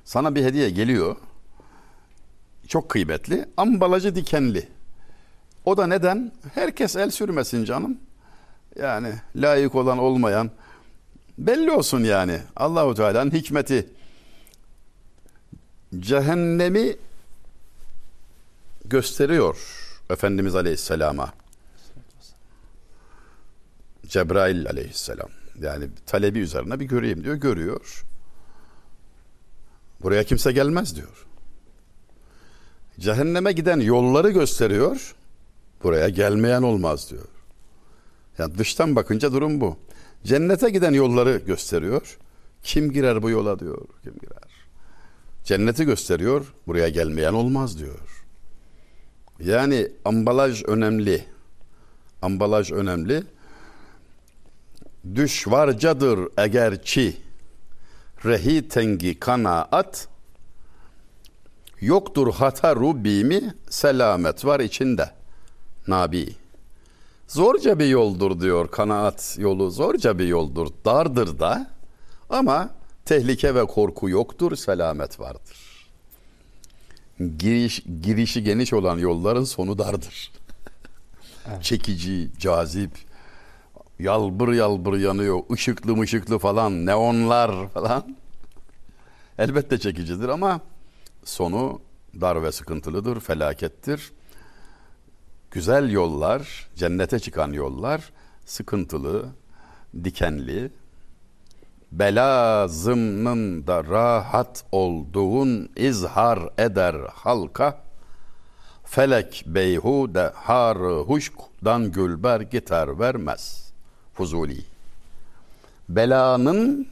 Sana bir hediye geliyor. Çok kıymetli. Ambalajı dikenli. O da neden? Herkes el sürmesin canım. Yani layık olan olmayan belli olsun yani. Allahu Teala'nın hikmeti. Cehennemi gösteriyor Efendimiz Aleyhisselam'a. Cebrail Aleyhisselam. Yani talebi üzerine bir göreyim diyor. Görüyor. Buraya kimse gelmez diyor. Cehenneme giden yolları gösteriyor. Buraya gelmeyen olmaz diyor. Yani dıştan bakınca durum bu. Cennete giden yolları gösteriyor. Kim girer bu yola diyor. Kim girer? Cenneti gösteriyor. Buraya gelmeyen olmaz diyor. Yani ambalaj önemli. Ambalaj önemli. Düşvarcadır egerçi rehi tengi kanaat yoktur hata rubimi selamet var içinde. Nabi. Zorca bir yoldur diyor kanaat yolu zorca bir yoldur dardır da ama tehlike ve korku yoktur selamet vardır. Giriş, girişi geniş olan yolların sonu dardır. Çekici, cazip, yalbır yalbır yanıyor, ışıklı mışıklı falan, neonlar falan. Elbette çekicidir ama sonu dar ve sıkıntılıdır, felakettir. Güzel yollar, cennete çıkan yollar sıkıntılı, dikenli. Bela zımnında rahat olduğun izhar eder halka. Felek beyhude har huşkdan gülber gitar vermez. Fuzuli. Belanın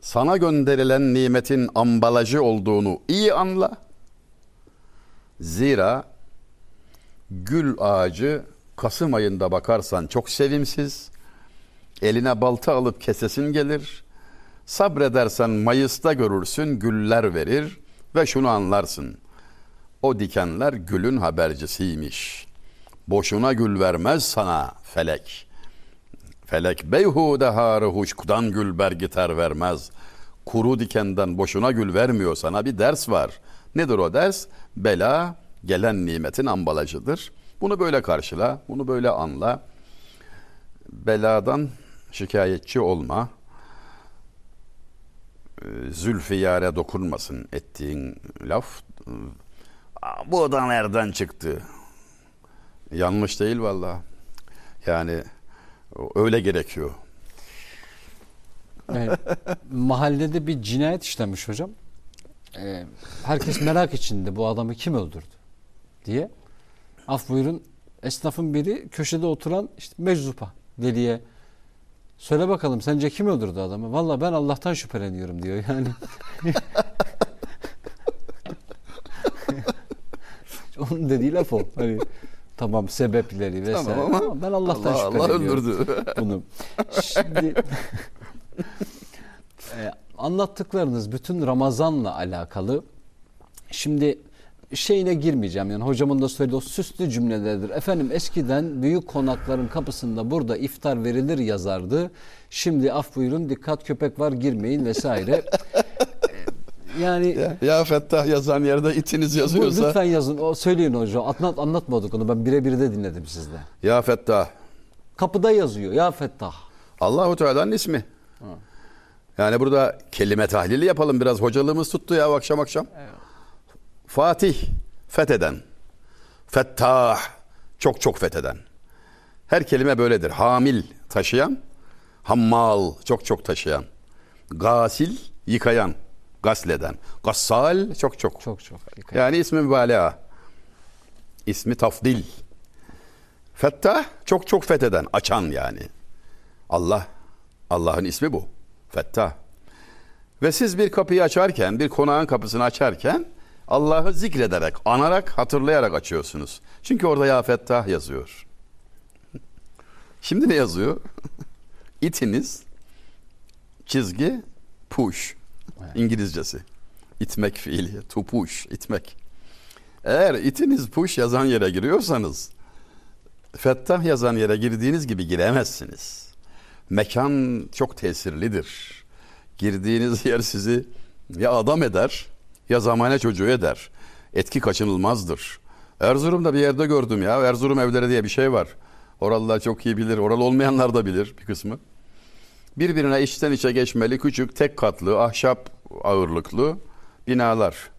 sana gönderilen nimetin ambalajı olduğunu iyi anla. Zira gül ağacı Kasım ayında bakarsan çok sevimsiz. Eline balta alıp kesesin gelir. Sabredersen Mayıs'ta görürsün güller verir ve şunu anlarsın. O dikenler gülün habercisiymiş. Boşuna gül vermez sana felek. Felek beyhude harı huşkudan gül bergiter vermez. Kuru dikenden boşuna gül vermiyor sana bir ders var. Nedir o ders? Bela gelen nimetin ambalajıdır. Bunu böyle karşıla, bunu böyle anla. Beladan şikayetçi olma. Zülfiyare dokunmasın ettiğin laf. Bu da nereden çıktı? Yanlış değil valla. Yani öyle gerekiyor. Evet, mahallede bir cinayet işlenmiş hocam. Ee, herkes merak içinde bu adamı kim öldürdü diye. Af buyurun esnafın biri köşede oturan işte meczupa deliye söyle bakalım sence kim öldürdü adamı? Valla ben Allah'tan şüpheleniyorum diyor yani. Onun dediği laf o. Hani tamam sebepleri vesaire. Tamam ama ama ben Allah'tan Allah, Allah şüpheleniyorum öldürdü. bunu. Şimdi e, anlattıklarınız bütün Ramazan'la alakalı. Şimdi şeyine girmeyeceğim yani hocamın da söylediği o süslü cümlelerdir. Efendim eskiden büyük konakların kapısında burada iftar verilir yazardı. Şimdi af buyurun dikkat köpek var girmeyin vesaire. Yani Ya, ya Fettah yazan yerde itiniz bu yazıyorsa. lütfen yazın. O söyleyin hocam. Anlat, anlatmadık onu. Ben birebir de dinledim sizde. Ya Fettah. Kapıda yazıyor. Ya Fettah. Allahu Teala'nın ismi. Yani burada kelime tahlili yapalım biraz. Hocalığımız tuttu ya akşam akşam. Fatih fetheden. Fettah çok çok fetheden. Her kelime böyledir. Hamil taşıyan, hammal çok çok taşıyan. Gasil yıkayan, gasleden. Gassal çok çok. Çok çok. Yani ismi mübalağa. İsmi tafdil. Fettah çok çok fetheden, açan yani. Allah, Allah'ın ismi bu. Fettah. Ve siz bir kapıyı açarken, bir konağın kapısını açarken Allah'ı zikrederek, anarak, hatırlayarak açıyorsunuz. Çünkü orada ya Fettah yazıyor. Şimdi ne yazıyor? İtiniz çizgi push. İngilizcesi. İtmek fiili. To push, itmek. Eğer itiniz push yazan yere giriyorsanız Fettah yazan yere girdiğiniz gibi giremezsiniz. Mekan çok tesirlidir. Girdiğiniz yer sizi ya adam eder ya zamane çocuğu eder. Etki kaçınılmazdır. Erzurum'da bir yerde gördüm ya. Erzurum evleri diye bir şey var. Oralılar çok iyi bilir. Oralı olmayanlar da bilir bir kısmı. Birbirine içten içe geçmeli küçük tek katlı ahşap ağırlıklı binalar.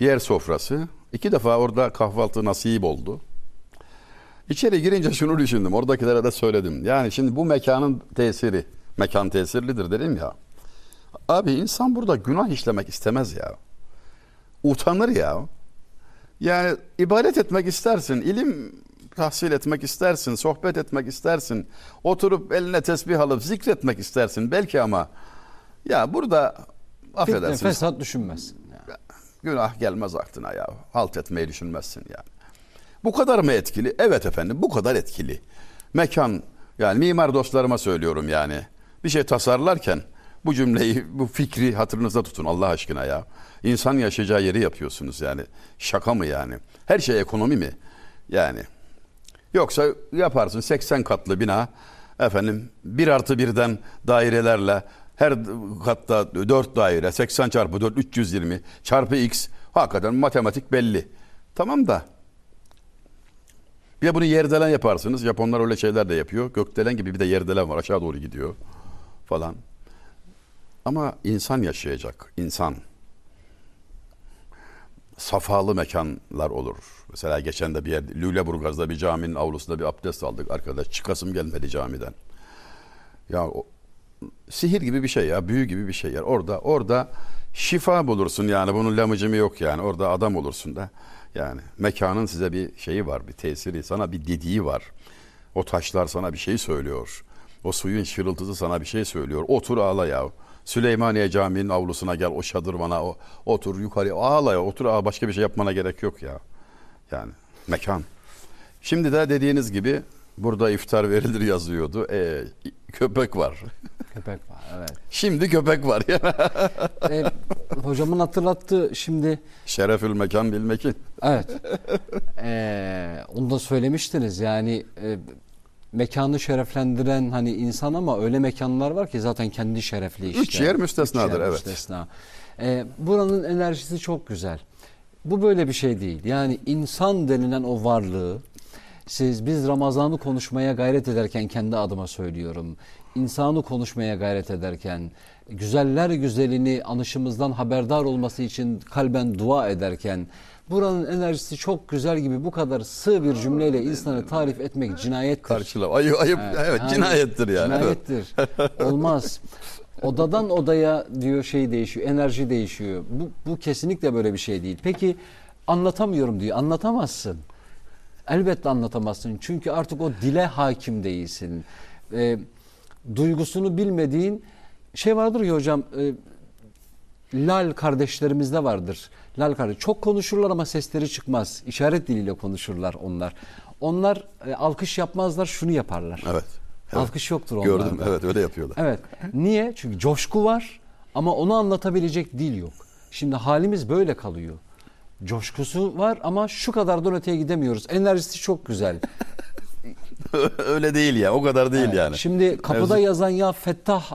Yer sofrası. İki defa orada kahvaltı nasip oldu. İçeri girince şunu düşündüm. Oradakilere de söyledim. Yani şimdi bu mekanın tesiri, mekan tesirlidir dedim ya. Abi insan burada günah işlemek istemez ya. Utanır ya. Yani ibadet etmek istersin, ilim tahsil etmek istersin, sohbet etmek istersin. Oturup eline tesbih alıp zikretmek istersin belki ama ya burada Fitne, affedersiniz. fesat düşünmez. Yani. Günah gelmez aklına ya. Halt etmeyi düşünmezsin yani. Bu kadar mı etkili? Evet efendim bu kadar etkili. Mekan yani mimar dostlarıma söylüyorum yani. Bir şey tasarlarken bu cümleyi, bu fikri hatırınızda tutun Allah aşkına ya. İnsan yaşayacağı yeri yapıyorsunuz yani. Şaka mı yani? Her şey ekonomi mi? Yani. Yoksa yaparsın 80 katlı bina efendim 1 artı birden dairelerle her katta 4 daire 80 çarpı 4 320 çarpı x hakikaten matematik belli. Tamam da bir de bunu yerdelen yaparsınız. Japonlar öyle şeyler de yapıyor. Gökdelen gibi bir de yerdelen var. Aşağı doğru gidiyor falan. Ama insan yaşayacak. insan. Safalı mekanlar olur. Mesela geçen de bir yer Lüleburgaz'da bir caminin avlusunda bir abdest aldık. Arkadaş çıkasım gelmedi camiden. Ya o, sihir gibi bir şey ya, büyü gibi bir şey ya. Orada orada şifa bulursun yani bunun lamıcımı yok yani. Orada adam olursun da. Yani mekanın size bir şeyi var, bir tesiri, sana bir dediği var. O taşlar sana bir şey söylüyor. O suyun şırıltısı sana bir şey söylüyor. Otur ağla ya. Süleymaniye Camii'nin avlusuna gel o şadırvana o, otur yukarı ağla ya otur ağla başka bir şey yapmana gerek yok ya. Yani mekan. Şimdi de dediğiniz gibi burada iftar verilir yazıyordu. E, köpek var. Köpek var evet. Şimdi köpek var ya. e, hocamın hatırlattığı şimdi Şerefül mekan bil mekin. evet. E, onu da söylemiştiniz yani e, mekanı şereflendiren hani insan ama öyle mekanlar var ki zaten kendi şerefli işte. Üç yer müstesnadır, Üç yer evet. müstesna. E, buranın enerjisi çok güzel. Bu böyle bir şey değil. Yani insan denilen o varlığı siz biz Ramazan'ı konuşmaya gayret ederken kendi adıma söylüyorum. İnsanı konuşmaya gayret ederken, güzeller güzelini anışımızdan haberdar olması için kalben dua ederken, buranın enerjisi çok güzel gibi bu kadar sığ bir cümleyle insanı tarif etmek cinayettir. Karşıla. Ayıp, ayıp. Evet, Yani cinayettir yani. Evet. Cinayettir. Olmaz. Odadan odaya diyor şey değişiyor, enerji değişiyor. Bu, bu kesinlikle böyle bir şey değil. Peki anlatamıyorum diyor. Anlatamazsın. Elbette anlatamazsın. Çünkü artık o dile hakim değilsin. Ee, duygusunu bilmediğin şey vardır ya hocam e, Lal kardeşlerimizde vardır. Lal kardeş çok konuşurlar ama sesleri çıkmaz. İşaret diliyle konuşurlar onlar. Onlar e, alkış yapmazlar, şunu yaparlar. Evet. evet. Alkış yoktur onlarda. Gördüm. Evet öyle yapıyorlar. Evet. Niye? Çünkü coşku var ama onu anlatabilecek dil yok. Şimdi halimiz böyle kalıyor. Coşkusu var ama şu kadardan öteye gidemiyoruz. Enerjisi çok güzel. öyle değil ya. O kadar değil Evet. yani. Şimdi kapıda Mevzu- yazan ya Fettah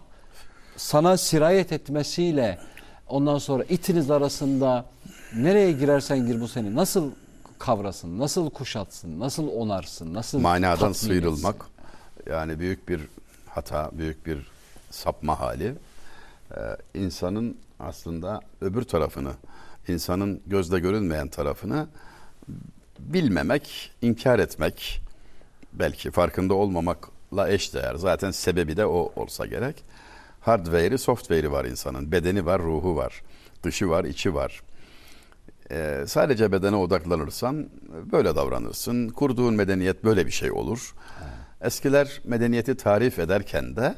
sana sirayet etmesiyle ondan sonra itiniz arasında nereye girersen gir bu seni nasıl kavrasın, nasıl kuşatsın, nasıl onarsın, nasıl manadan sıyrılmak etsin? yani büyük bir hata, büyük bir sapma hali. Ee, insanın aslında öbür tarafını, insanın gözle görünmeyen tarafını bilmemek, inkar etmek, belki farkında olmamakla eşdeğer. Zaten sebebi de o olsa gerek. Hardware'i, software'i var insanın. Bedeni var, ruhu var. Dışı var, içi var. Ee, sadece bedene odaklanırsan böyle davranırsın. Kurduğun medeniyet böyle bir şey olur. Eskiler medeniyeti tarif ederken de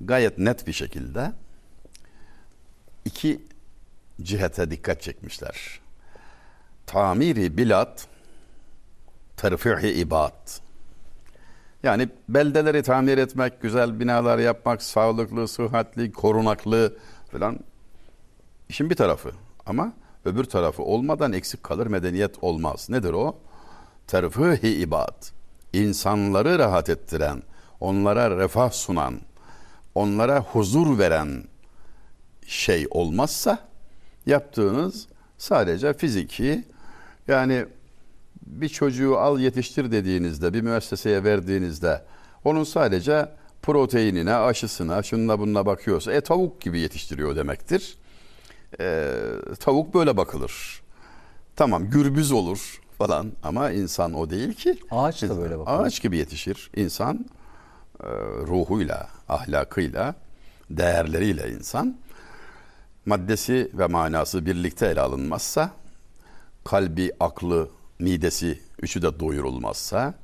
gayet net bir şekilde iki cihete dikkat çekmişler. Tamiri bilat, terfihi ibad. Yani beldeleri tamir etmek, güzel binalar yapmak, sağlıklı, sıhhatli, korunaklı falan işin bir tarafı. Ama öbür tarafı olmadan eksik kalır medeniyet olmaz. Nedir o? Terfihi ibad. İnsanları rahat ettiren, onlara refah sunan, onlara huzur veren şey olmazsa yaptığınız sadece fiziki yani bir çocuğu al yetiştir dediğinizde bir müesseseye verdiğinizde onun sadece proteinine, aşısına, şununla bununla bakıyorsa e tavuk gibi yetiştiriyor demektir. E, tavuk böyle bakılır. Tamam gürbüz olur falan ama insan o değil ki. Ağaç da böyle bakıyor. Ağaç gibi yetişir. İnsan e, ruhuyla, ahlakıyla, değerleriyle insan maddesi ve manası birlikte ele alınmazsa kalbi, aklı, midesi üçü de doyurulmazsa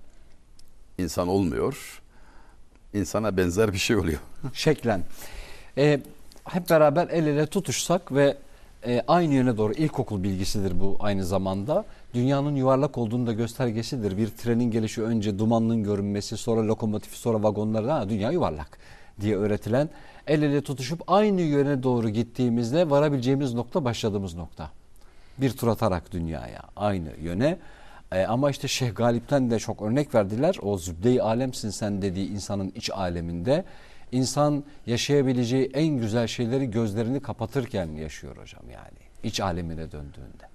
insan olmuyor. İnsana benzer bir şey oluyor. Şeklen. Ee, hep beraber el ele tutuşsak ve e, aynı yöne doğru ilkokul bilgisidir bu aynı zamanda. Dünyanın yuvarlak olduğunu da göstergesidir. Bir trenin gelişi önce dumanın görünmesi, sonra lokomotifi, sonra vagonları. Ha, dünya yuvarlak diye öğretilen el ele tutuşup aynı yöne doğru gittiğimizde varabileceğimiz nokta başladığımız nokta. Bir tur atarak dünyaya aynı yöne. E, ama işte Şeyh Galip'ten de çok örnek verdiler. O zübde-i alemsin sen dediği insanın iç aleminde. İnsan yaşayabileceği en güzel şeyleri gözlerini kapatırken yaşıyor hocam yani. İç alemine döndüğünde.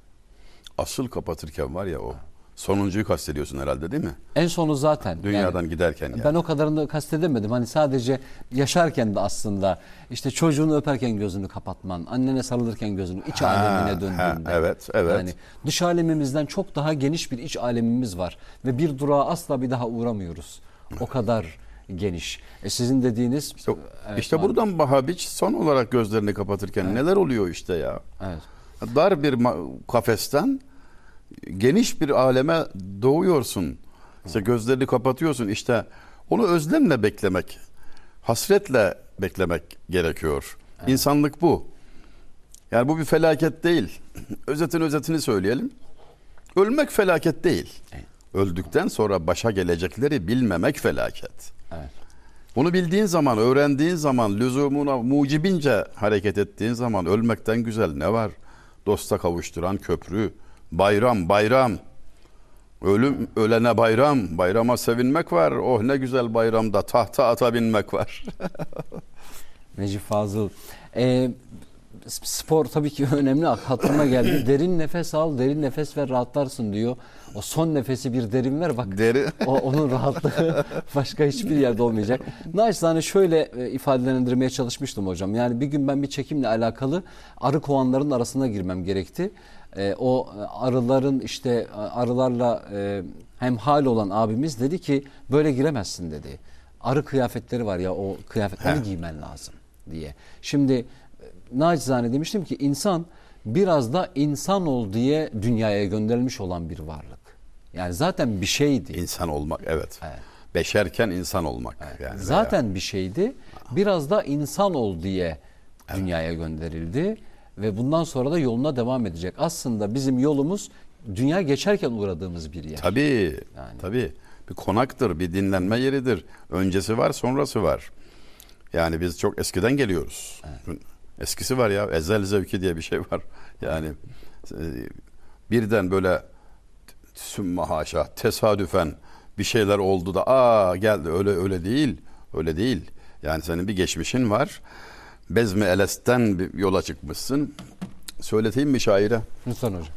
Asıl kapatırken var ya o. Sonuncuyu kastediyorsun herhalde değil mi? En sonu zaten. Dünyadan yani, giderken yani. Ben o kadarını kastedemedim. Hani sadece yaşarken de aslında işte çocuğunu öperken gözünü kapatman, annene sarılırken gözünü iç Ha, alemine ha, döndüğünde. evet, evet. Yani dış alemimizden çok daha geniş bir iç alemimiz var ve bir durağa asla bir daha uğramıyoruz. O kadar geniş. E sizin dediğiniz İşte, Evet, işte buradan Bahabiç son olarak gözlerini kapatırken neler oluyor işte ya. Evet. Dar bir kafesten geniş bir aleme doğuyorsun. İşte gözlerini kapatıyorsun. İşte onu özlemle beklemek, hasretle beklemek gerekiyor. İnsanlık bu. Yani bu bir felaket değil. Özetin özetini söyleyelim. Ölmek felaket değil. Evet. Öldükten sonra başa gelecekleri bilmemek felaket. Evet. Bunu bildiğin zaman, öğrendiğin zaman, lüzumuna mucibince hareket ettiğin zaman ölmekten güzel ne var? Dosta kavuşturan köprü, bayram, bayram. Ölüm, ölene bayram, bayrama sevinmek var. Oh ne güzel bayramda tahta ata binmek var. Necip Fazıl. Ee, spor tabii ki önemli. Hatırıma geldi. Derin nefes al, derin nefes ver rahatlarsın diyor. O son nefesi bir derin ver bak. Deri. O, onun rahatlığı başka hiçbir yerde olmayacak. Naçizane şöyle e, ifadelendirmeye çalışmıştım hocam. Yani bir gün ben bir çekimle alakalı arı kovanların arasına girmem gerekti. E, o e, arıların işte e, arılarla e, hemhal olan abimiz dedi ki böyle giremezsin dedi. Arı kıyafetleri var ya o kıyafetleri He. giymen lazım. diye. Şimdi e, naçizane demiştim ki insan biraz da insan ol diye dünyaya gönderilmiş olan bir varlık. Yani zaten bir şeydi. İnsan olmak evet. Evet. Beşerken insan olmak. Yani veya- Zaten bir şeydi. Biraz da insan ol diye dünyaya gönderildi ve bundan sonra da yoluna devam edecek. Aslında bizim yolumuz dünya geçerken uğradığımız bir yer. Tabii. Yani. Tabii. Bir konaktır, bir dinlenme yeridir. Öncesi var, sonrası var. Yani biz çok eskiden geliyoruz. Eskisi var ya, ezel zevki diye bir şey var. Yani e, birden böyle sümme haşa tesadüfen bir şeyler oldu da aa geldi öyle öyle değil. Öyle değil. Yani senin bir geçmişin var. Bezmi Eles'ten bir yola çıkmışsın. Söyleteyim mi şaire? Lütfen hocam.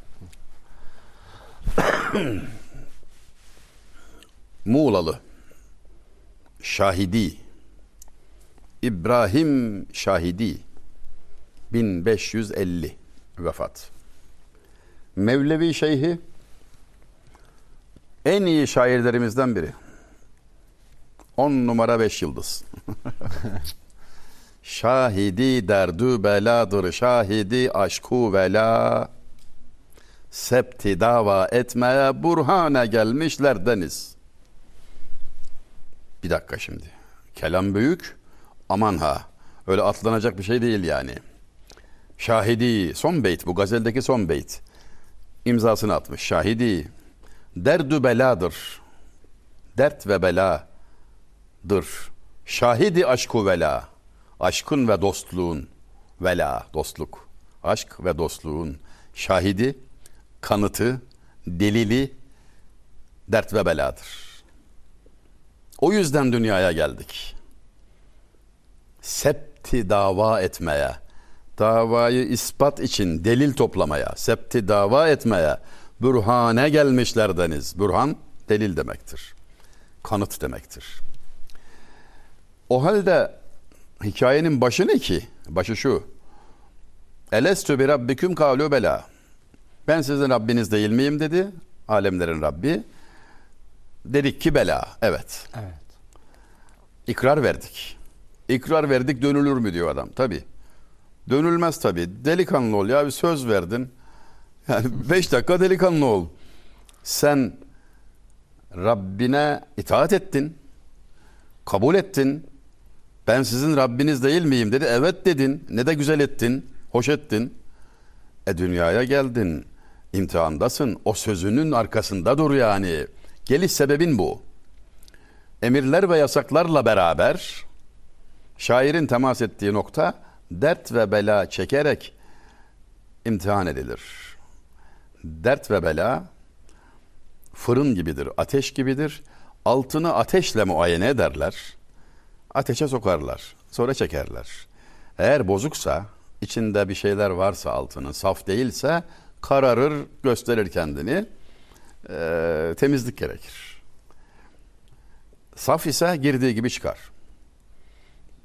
Muğlalı Şahidi İbrahim Şahidi 1550 vefat. Mevlevi Şeyhi en iyi şairlerimizden biri. 10 numara 5 yıldız. şahidi derdü beladır şahidi aşku vela septi dava etmeye burhane gelmişler deniz. Bir dakika şimdi. Kelam büyük. Aman ha. Öyle atlanacak bir şey değil yani. Şahidi. Son beyt. Bu gazeldeki son beyt. İmzasını atmış. Şahidi. Derdü beladır. Dert ve beladır. Şahidi aşku vela. Aşkın ve dostluğun. Vela. Dostluk. Aşk ve dostluğun. Şahidi. Kanıtı. Delili. Dert ve beladır. O yüzden dünyaya geldik. Septi dava etmeye, davayı ispat için delil toplamaya, septi dava etmeye, bürhane gelmişlerdeniz. Bürhan delil demektir. Kanıt demektir. O halde hikayenin başı ne ki? Başı şu. Elestü bi rabbiküm kâlû bela. Ben sizin Rabbiniz değil miyim dedi. Alemlerin Rabbi. Dedik ki bela. Evet. Evet. İkrar verdik. İkrar verdik dönülür mü diyor adam. Tabi. Dönülmez tabi. Delikanlı ol ya bir söz verdin. Yani beş dakika delikanlı ol. Sen Rabbine itaat ettin. Kabul ettin. Ben sizin Rabbiniz değil miyim dedi. Evet dedin. Ne de güzel ettin. Hoş ettin. E dünyaya geldin. İmtihandasın. O sözünün arkasında dur yani. Geliş sebebin bu emirler ve yasaklarla beraber şairin temas ettiği nokta dert ve bela çekerek imtihan edilir. Dert ve bela fırın gibidir, ateş gibidir. Altını ateşle muayene ederler. Ateşe sokarlar, sonra çekerler. Eğer bozuksa, içinde bir şeyler varsa altının saf değilse kararır, gösterir kendini. Ee, temizlik gerekir. Saf ise girdiği gibi çıkar.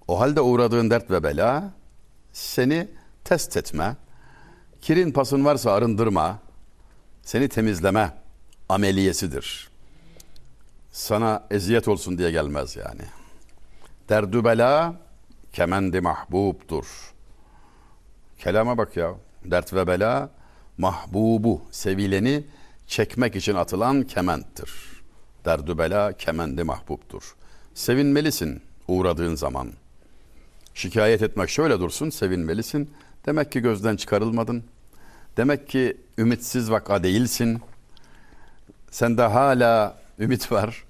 O halde uğradığın dert ve bela seni test etme, kirin pasın varsa arındırma, seni temizleme ameliyesidir. Sana eziyet olsun diye gelmez yani. Derdü bela kemendi mahbubdur. Kelama bak ya. Dert ve bela mahbubu, sevileni çekmek için atılan kementtir. Derdü bela kemendi mahbubtur. Sevinmelisin uğradığın zaman. Şikayet etmek şöyle dursun, sevinmelisin. Demek ki gözden çıkarılmadın. Demek ki ümitsiz vaka değilsin. Sende hala ümit var.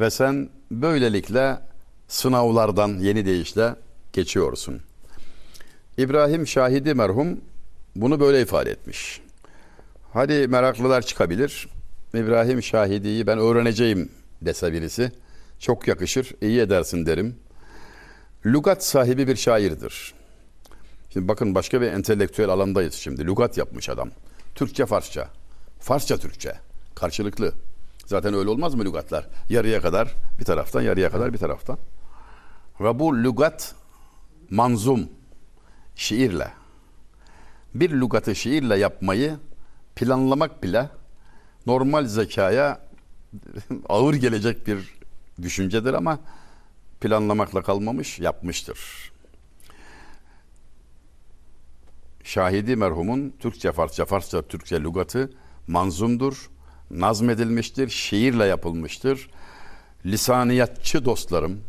Ve sen böylelikle sınavlardan yeni deyişle geçiyorsun. İbrahim Şahidi merhum bunu böyle ifade etmiş. Hadi meraklılar çıkabilir. İbrahim Şahidi'yi ben öğreneceğim dese birisi. Çok yakışır, iyi edersin derim. Lugat sahibi bir şairdir. Şimdi bakın başka bir entelektüel alandayız şimdi. Lugat yapmış adam. Türkçe Farsça. Farsça Türkçe. Karşılıklı. Zaten öyle olmaz mı lügatlar? Yarıya kadar bir taraftan, yarıya kadar bir taraftan. Ve bu lügat manzum şiirle. Bir lügatı şiirle yapmayı planlamak bile normal zekaya ağır gelecek bir düşüncedir ama planlamakla kalmamış, yapmıştır. Şahidi merhumun Türkçe, Farsça, Farsça, Türkçe lügatı manzumdur, nazmedilmiştir, şiirle yapılmıştır. Lisaniyatçı dostlarım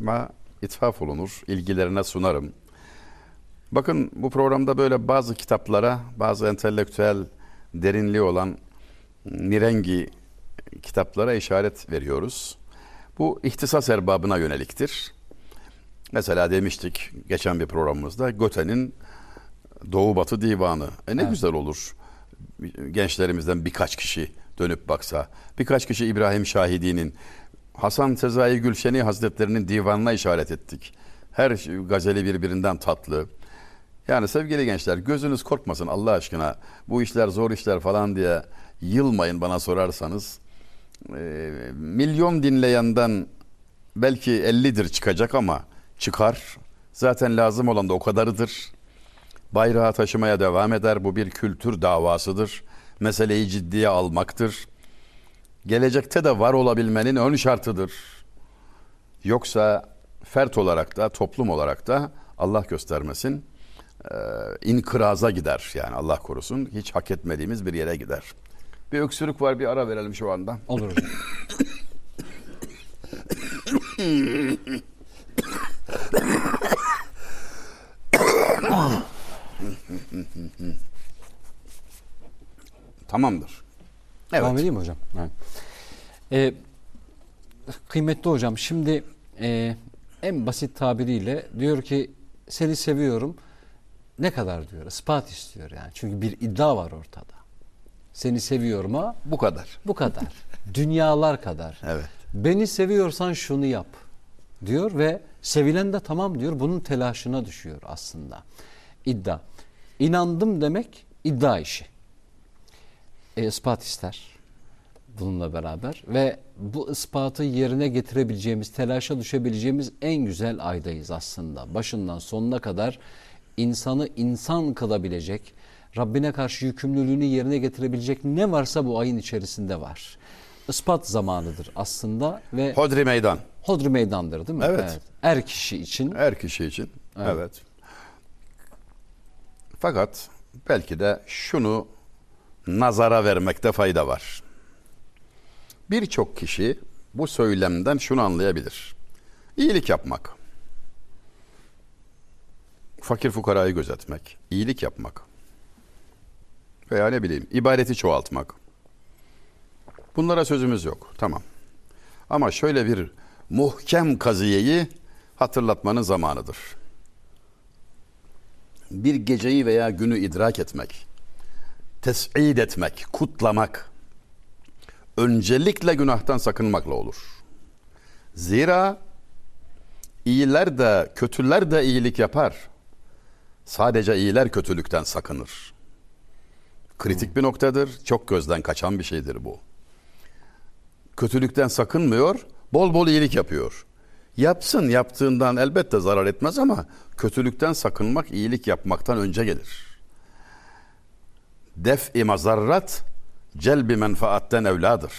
ma ithaf olunur, ilgilerine sunarım. Bakın bu programda böyle bazı kitaplara, bazı entelektüel derinliği olan nirengi kitaplara işaret veriyoruz. Bu ihtisas erbabına yöneliktir. Mesela demiştik geçen bir programımızda Göte'nin Doğu Batı Divanı. E ne Evet. güzel olur. Gençlerimizden birkaç kişi dönüp baksa. Birkaç kişi İbrahim Şahidi'nin Hasan Sezai Gülşeni Hazretlerinin divanına işaret ettik. Her gazeli birbirinden tatlı. Yani sevgili gençler gözünüz korkmasın Allah aşkına. Bu işler zor işler falan diye yılmayın bana sorarsanız. Ee, milyon dinleyenden belki 50'dir çıkacak ama çıkar. Zaten lazım olan da o kadarıdır. Bayrağı taşımaya devam eder. Bu bir kültür davasıdır. Meseleyi ciddiye almaktır. Gelecekte de var olabilmenin ön şartıdır. Yoksa fert olarak da toplum olarak da Allah göstermesin e, inkıraza gider. Yani Allah korusun hiç hak etmediğimiz bir yere gider. Bir öksürük var bir ara verelim şu anda. Olur hocam. Tamamdır. Evet. Devam edeyim mi hocam? Evet. Ee, kıymetli hocam şimdi e, en basit tabiriyle diyor ki seni seviyorum. Ne kadar diyor? Ispat istiyor yani. Çünkü bir iddia var ortada. Seni seviyorum ha Bu kadar. bu kadar. Dünyalar kadar. Evet. Beni seviyorsan şunu yap diyor ve sevilen de tamam diyor. Bunun telaşına düşüyor aslında. İddia. İnandım demek iddia işi. E, ispat ister bununla beraber ve bu ispatı yerine getirebileceğimiz, telaşa düşebileceğimiz en güzel aydayız aslında. Başından sonuna kadar insanı insan kılabilecek, Rabbine karşı yükümlülüğünü yerine getirebilecek ne varsa bu ayın içerisinde var. Ispat zamanıdır aslında ve Hodri meydan. hodri meydandır değil mi? Evet. Er kişi için Her kişi için. Evet. Evet. Fakat belki de şunu nazara vermekte fayda var. Birçok kişi bu söylemden şunu anlayabilir. İyilik yapmak. Fakir fukarayı gözetmek, iyilik yapmak. Veya ne bileyim ibadeti çoğaltmak. Bunlara sözümüz yok. Tamam. Ama şöyle bir muhkem kaziyeyi hatırlatmanın zamanıdır. Bir geceyi veya günü idrak etmek, tes'id etmek, kutlamak, öncelikle günahtan sakınmakla olur. Zira iyiler de kötüler de iyilik yapar. Sadece iyiler kötülükten sakınır. Kritik bir noktadır. Çok gözden kaçan bir şeydir bu. Kötülükten sakınmıyor, bol bol iyilik yapıyor. Yapsın yaptığından elbette zarar etmez ama kötülükten sakınmak iyilik yapmaktan önce gelir. Def-i mazarrat celbi menfaatten evladır.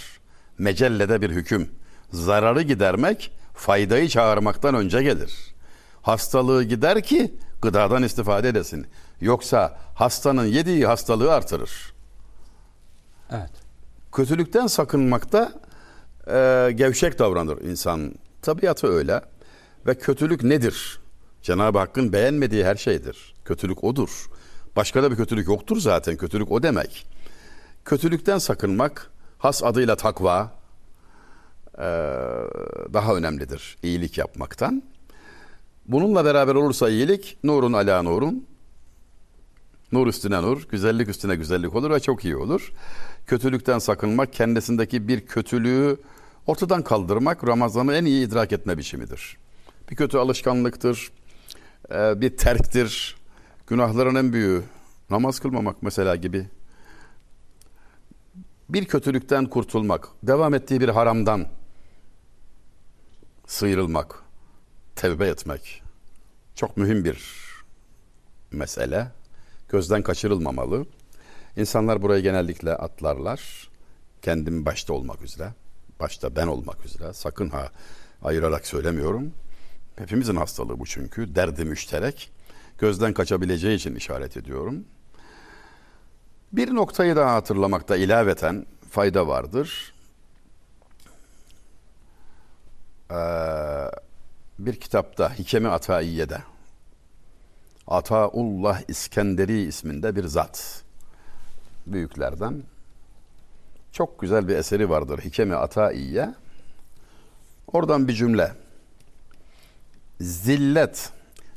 Mecellede bir hüküm. Zararı gidermek faydayı çağırmaktan önce gelir. Hastalığı gider ki gıdadan istifade edesin. Yoksa hastanın yediği hastalığı artırır. evet. Kötülükten sakınmakta e, gevşek davranır insan. Tabiatı öyle. Ve kötülük nedir? Cenab-ı Hakk'ın beğenmediği her şeydir. Kötülük odur. Başka da bir kötülük yoktur zaten. Kötülük o demek. Kötülükten sakınmak has adıyla takva e, daha önemlidir iyilik yapmaktan. Bununla beraber olursa iyilik nurun ala nurun Nur üstüne nur, güzellik üstüne güzellik olur ve çok iyi olur. Kötülükten sakınmak, kendisindeki bir kötülüğü ortadan kaldırmak Ramazan'ı en iyi idrak etme biçimidir. Bir kötü alışkanlıktır, e, bir terktir. Günahların en büyüğü namaz kılmamak mesela gibi. Bir kötülükten kurtulmak, devam ettiği bir haramdan sıyrılmak, tevbe etmek çok mühim bir mesele gözden kaçırılmamalı. İnsanlar burayı genellikle atlarlar. Kendim başta olmak üzere. Başta ben olmak üzere. Sakın ha ayırarak söylemiyorum. Hepimizin hastalığı bu çünkü. Derdi müşterek. gözden kaçabileceği için işaret ediyorum. Bir noktayı daha hatırlamakta ilaveten fayda vardır. Ee, bir kitapta Hikemi Ataiye'de Ataullah İskenderi isminde bir zat büyüklerden çok güzel bir eseri vardır Hikemi Ataiye. Oradan bir cümle. Zillet,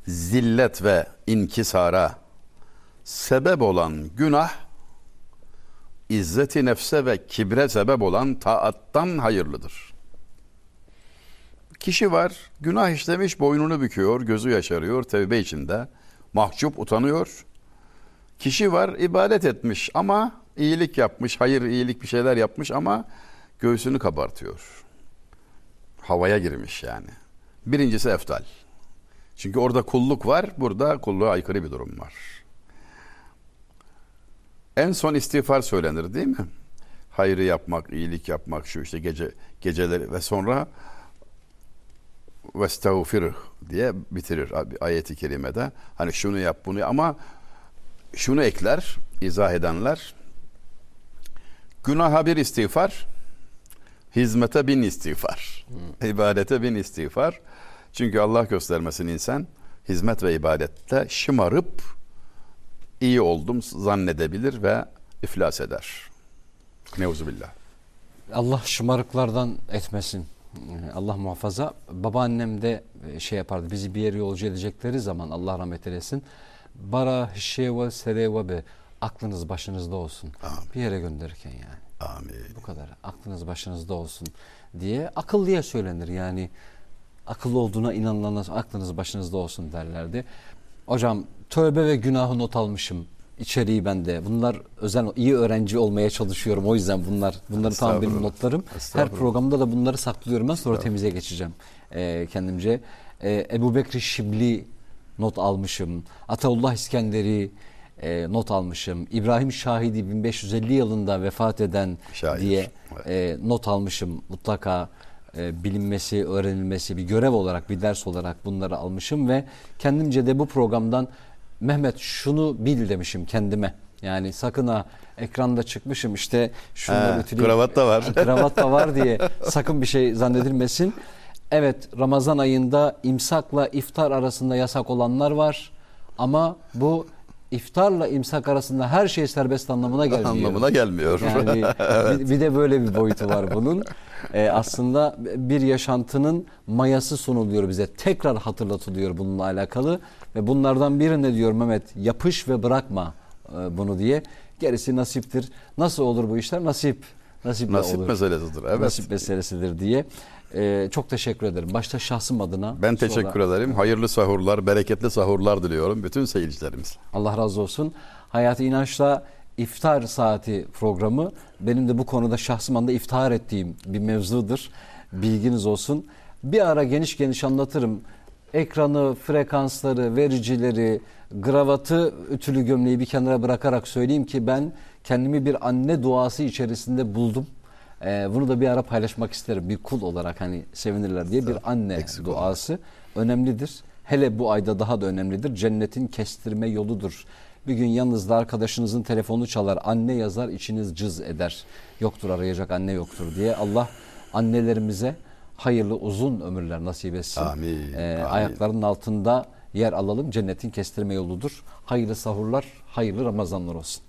zillet ve inkisara sebep olan günah, izzeti nefse ve kibre sebep olan taattan hayırlıdır. Kişi var, günah işlemiş, boynunu büküyor, gözü yaşarıyor, tevbe içinde, mahcup utanıyor. Kişi var, ibadet etmiş ama iyilik yapmış, hayır iyilik bir şeyler yapmış ama göğsünü kabartıyor. Havaya girmiş yani. Birincisi eftal. Çünkü orada kulluk var, burada kulluğa aykırı bir durum var. En son istiğfar söylenir değil mi? Hayrı yapmak, iyilik yapmak, şu işte gece geceleri ve sonra vestağfirh diye bitirir ayeti kerimede. Hani şunu yap bunu yap. ama şunu ekler izah edenler günaha bir istiğfar hizmete bin istiğfar ibadete bin istiğfar çünkü Allah göstermesin insan hizmet ve ibadette şımarıp iyi oldum zannedebilir ve iflas eder. Neuzubillah. Allah şımarıklardan etmesin. Allah muhafaza. Babaannem de şey yapardı. Bizi bir yere yolcu edecekleri zaman Allah rahmet eylesin. Bara şeva sereva be. Aklınız başınızda olsun. Amin. Bir yere gönderirken yani. Amin. Bu kadar. Aklınız başınızda olsun diye akıllıya söylenir. Yani akıllı olduğuna inanılanlar aklınız başınızda olsun derlerdi. Hocam tövbe ve günahı not almışım. İçeriği bende. Bunlar özel iyi öğrenci olmaya çalışıyorum. O yüzden bunlar bunları tam benim notlarım. Her programda da bunları saklıyorum ben sonra temize geçeceğim e, kendimce. E, Ebu Bekri Şibli not almışım. Ataullah İskender'i e, not almışım. İbrahim Şahidi 1550 yılında vefat eden Şair. diye e, not almışım. Mutlaka e, bilinmesi, öğrenilmesi bir görev olarak, bir ders olarak bunları almışım ve kendimce de bu programdan Mehmet şunu bil demişim kendime. Yani sakın ha ekranda çıkmışım işte şunları He, ötüleyim. kravat da var. kravat da var diye sakın bir şey zannedilmesin. Evet Ramazan ayında imsakla iftar arasında yasak olanlar var. Ama bu iftarla imsak arasında her şey serbest anlamına gelmiyor. Anlamına gelmiyor. Yani bir, bir de böyle bir boyutu var bunun. Ee, aslında bir yaşantının mayası sunuluyor bize. Tekrar hatırlatılıyor bununla alakalı. Ve bunlardan biri ne diyor Mehmet? Yapış ve bırakma e, bunu diye. Gerisi nasiptir. Nasıl olur bu işler? Nasip. Nasiple Nasip olur. meselesidir. Evet. Nasip meselesidir diye. Ee, çok teşekkür ederim. Başta şahsım adına. Ben teşekkür sonra- ederim. Hayırlı sahurlar, bereketli sahurlar diliyorum bütün seyircilerimize. Allah razı olsun. Hayatı inançla iftar saati programı benim de bu konuda şahsım anda iftihar ettiğim bir mevzudur. Bilginiz olsun. Bir ara geniş geniş anlatırım. Ekranı, frekansları, vericileri, gravatı, ütülü gömleği bir kenara bırakarak söyleyeyim ki ben kendimi bir anne duası içerisinde buldum. Ee, bunu da bir ara paylaşmak isterim. Bir kul olarak hani sevinirler diye bir anne Eksik duası önemlidir. Hele bu ayda daha da önemlidir. Cennetin kestirme yoludur. Bir gün yanınızda arkadaşınızın telefonu çalar, anne yazar, içiniz cız eder. Yoktur arayacak anne yoktur diye Allah annelerimize hayırlı uzun ömürler nasip etsin. Amin, Ee, amin. Ayaklarının altında yer alalım. Cennetin kestirme yoludur. Hayırlı sahurlar, hayırlı Ramazanlar olsun.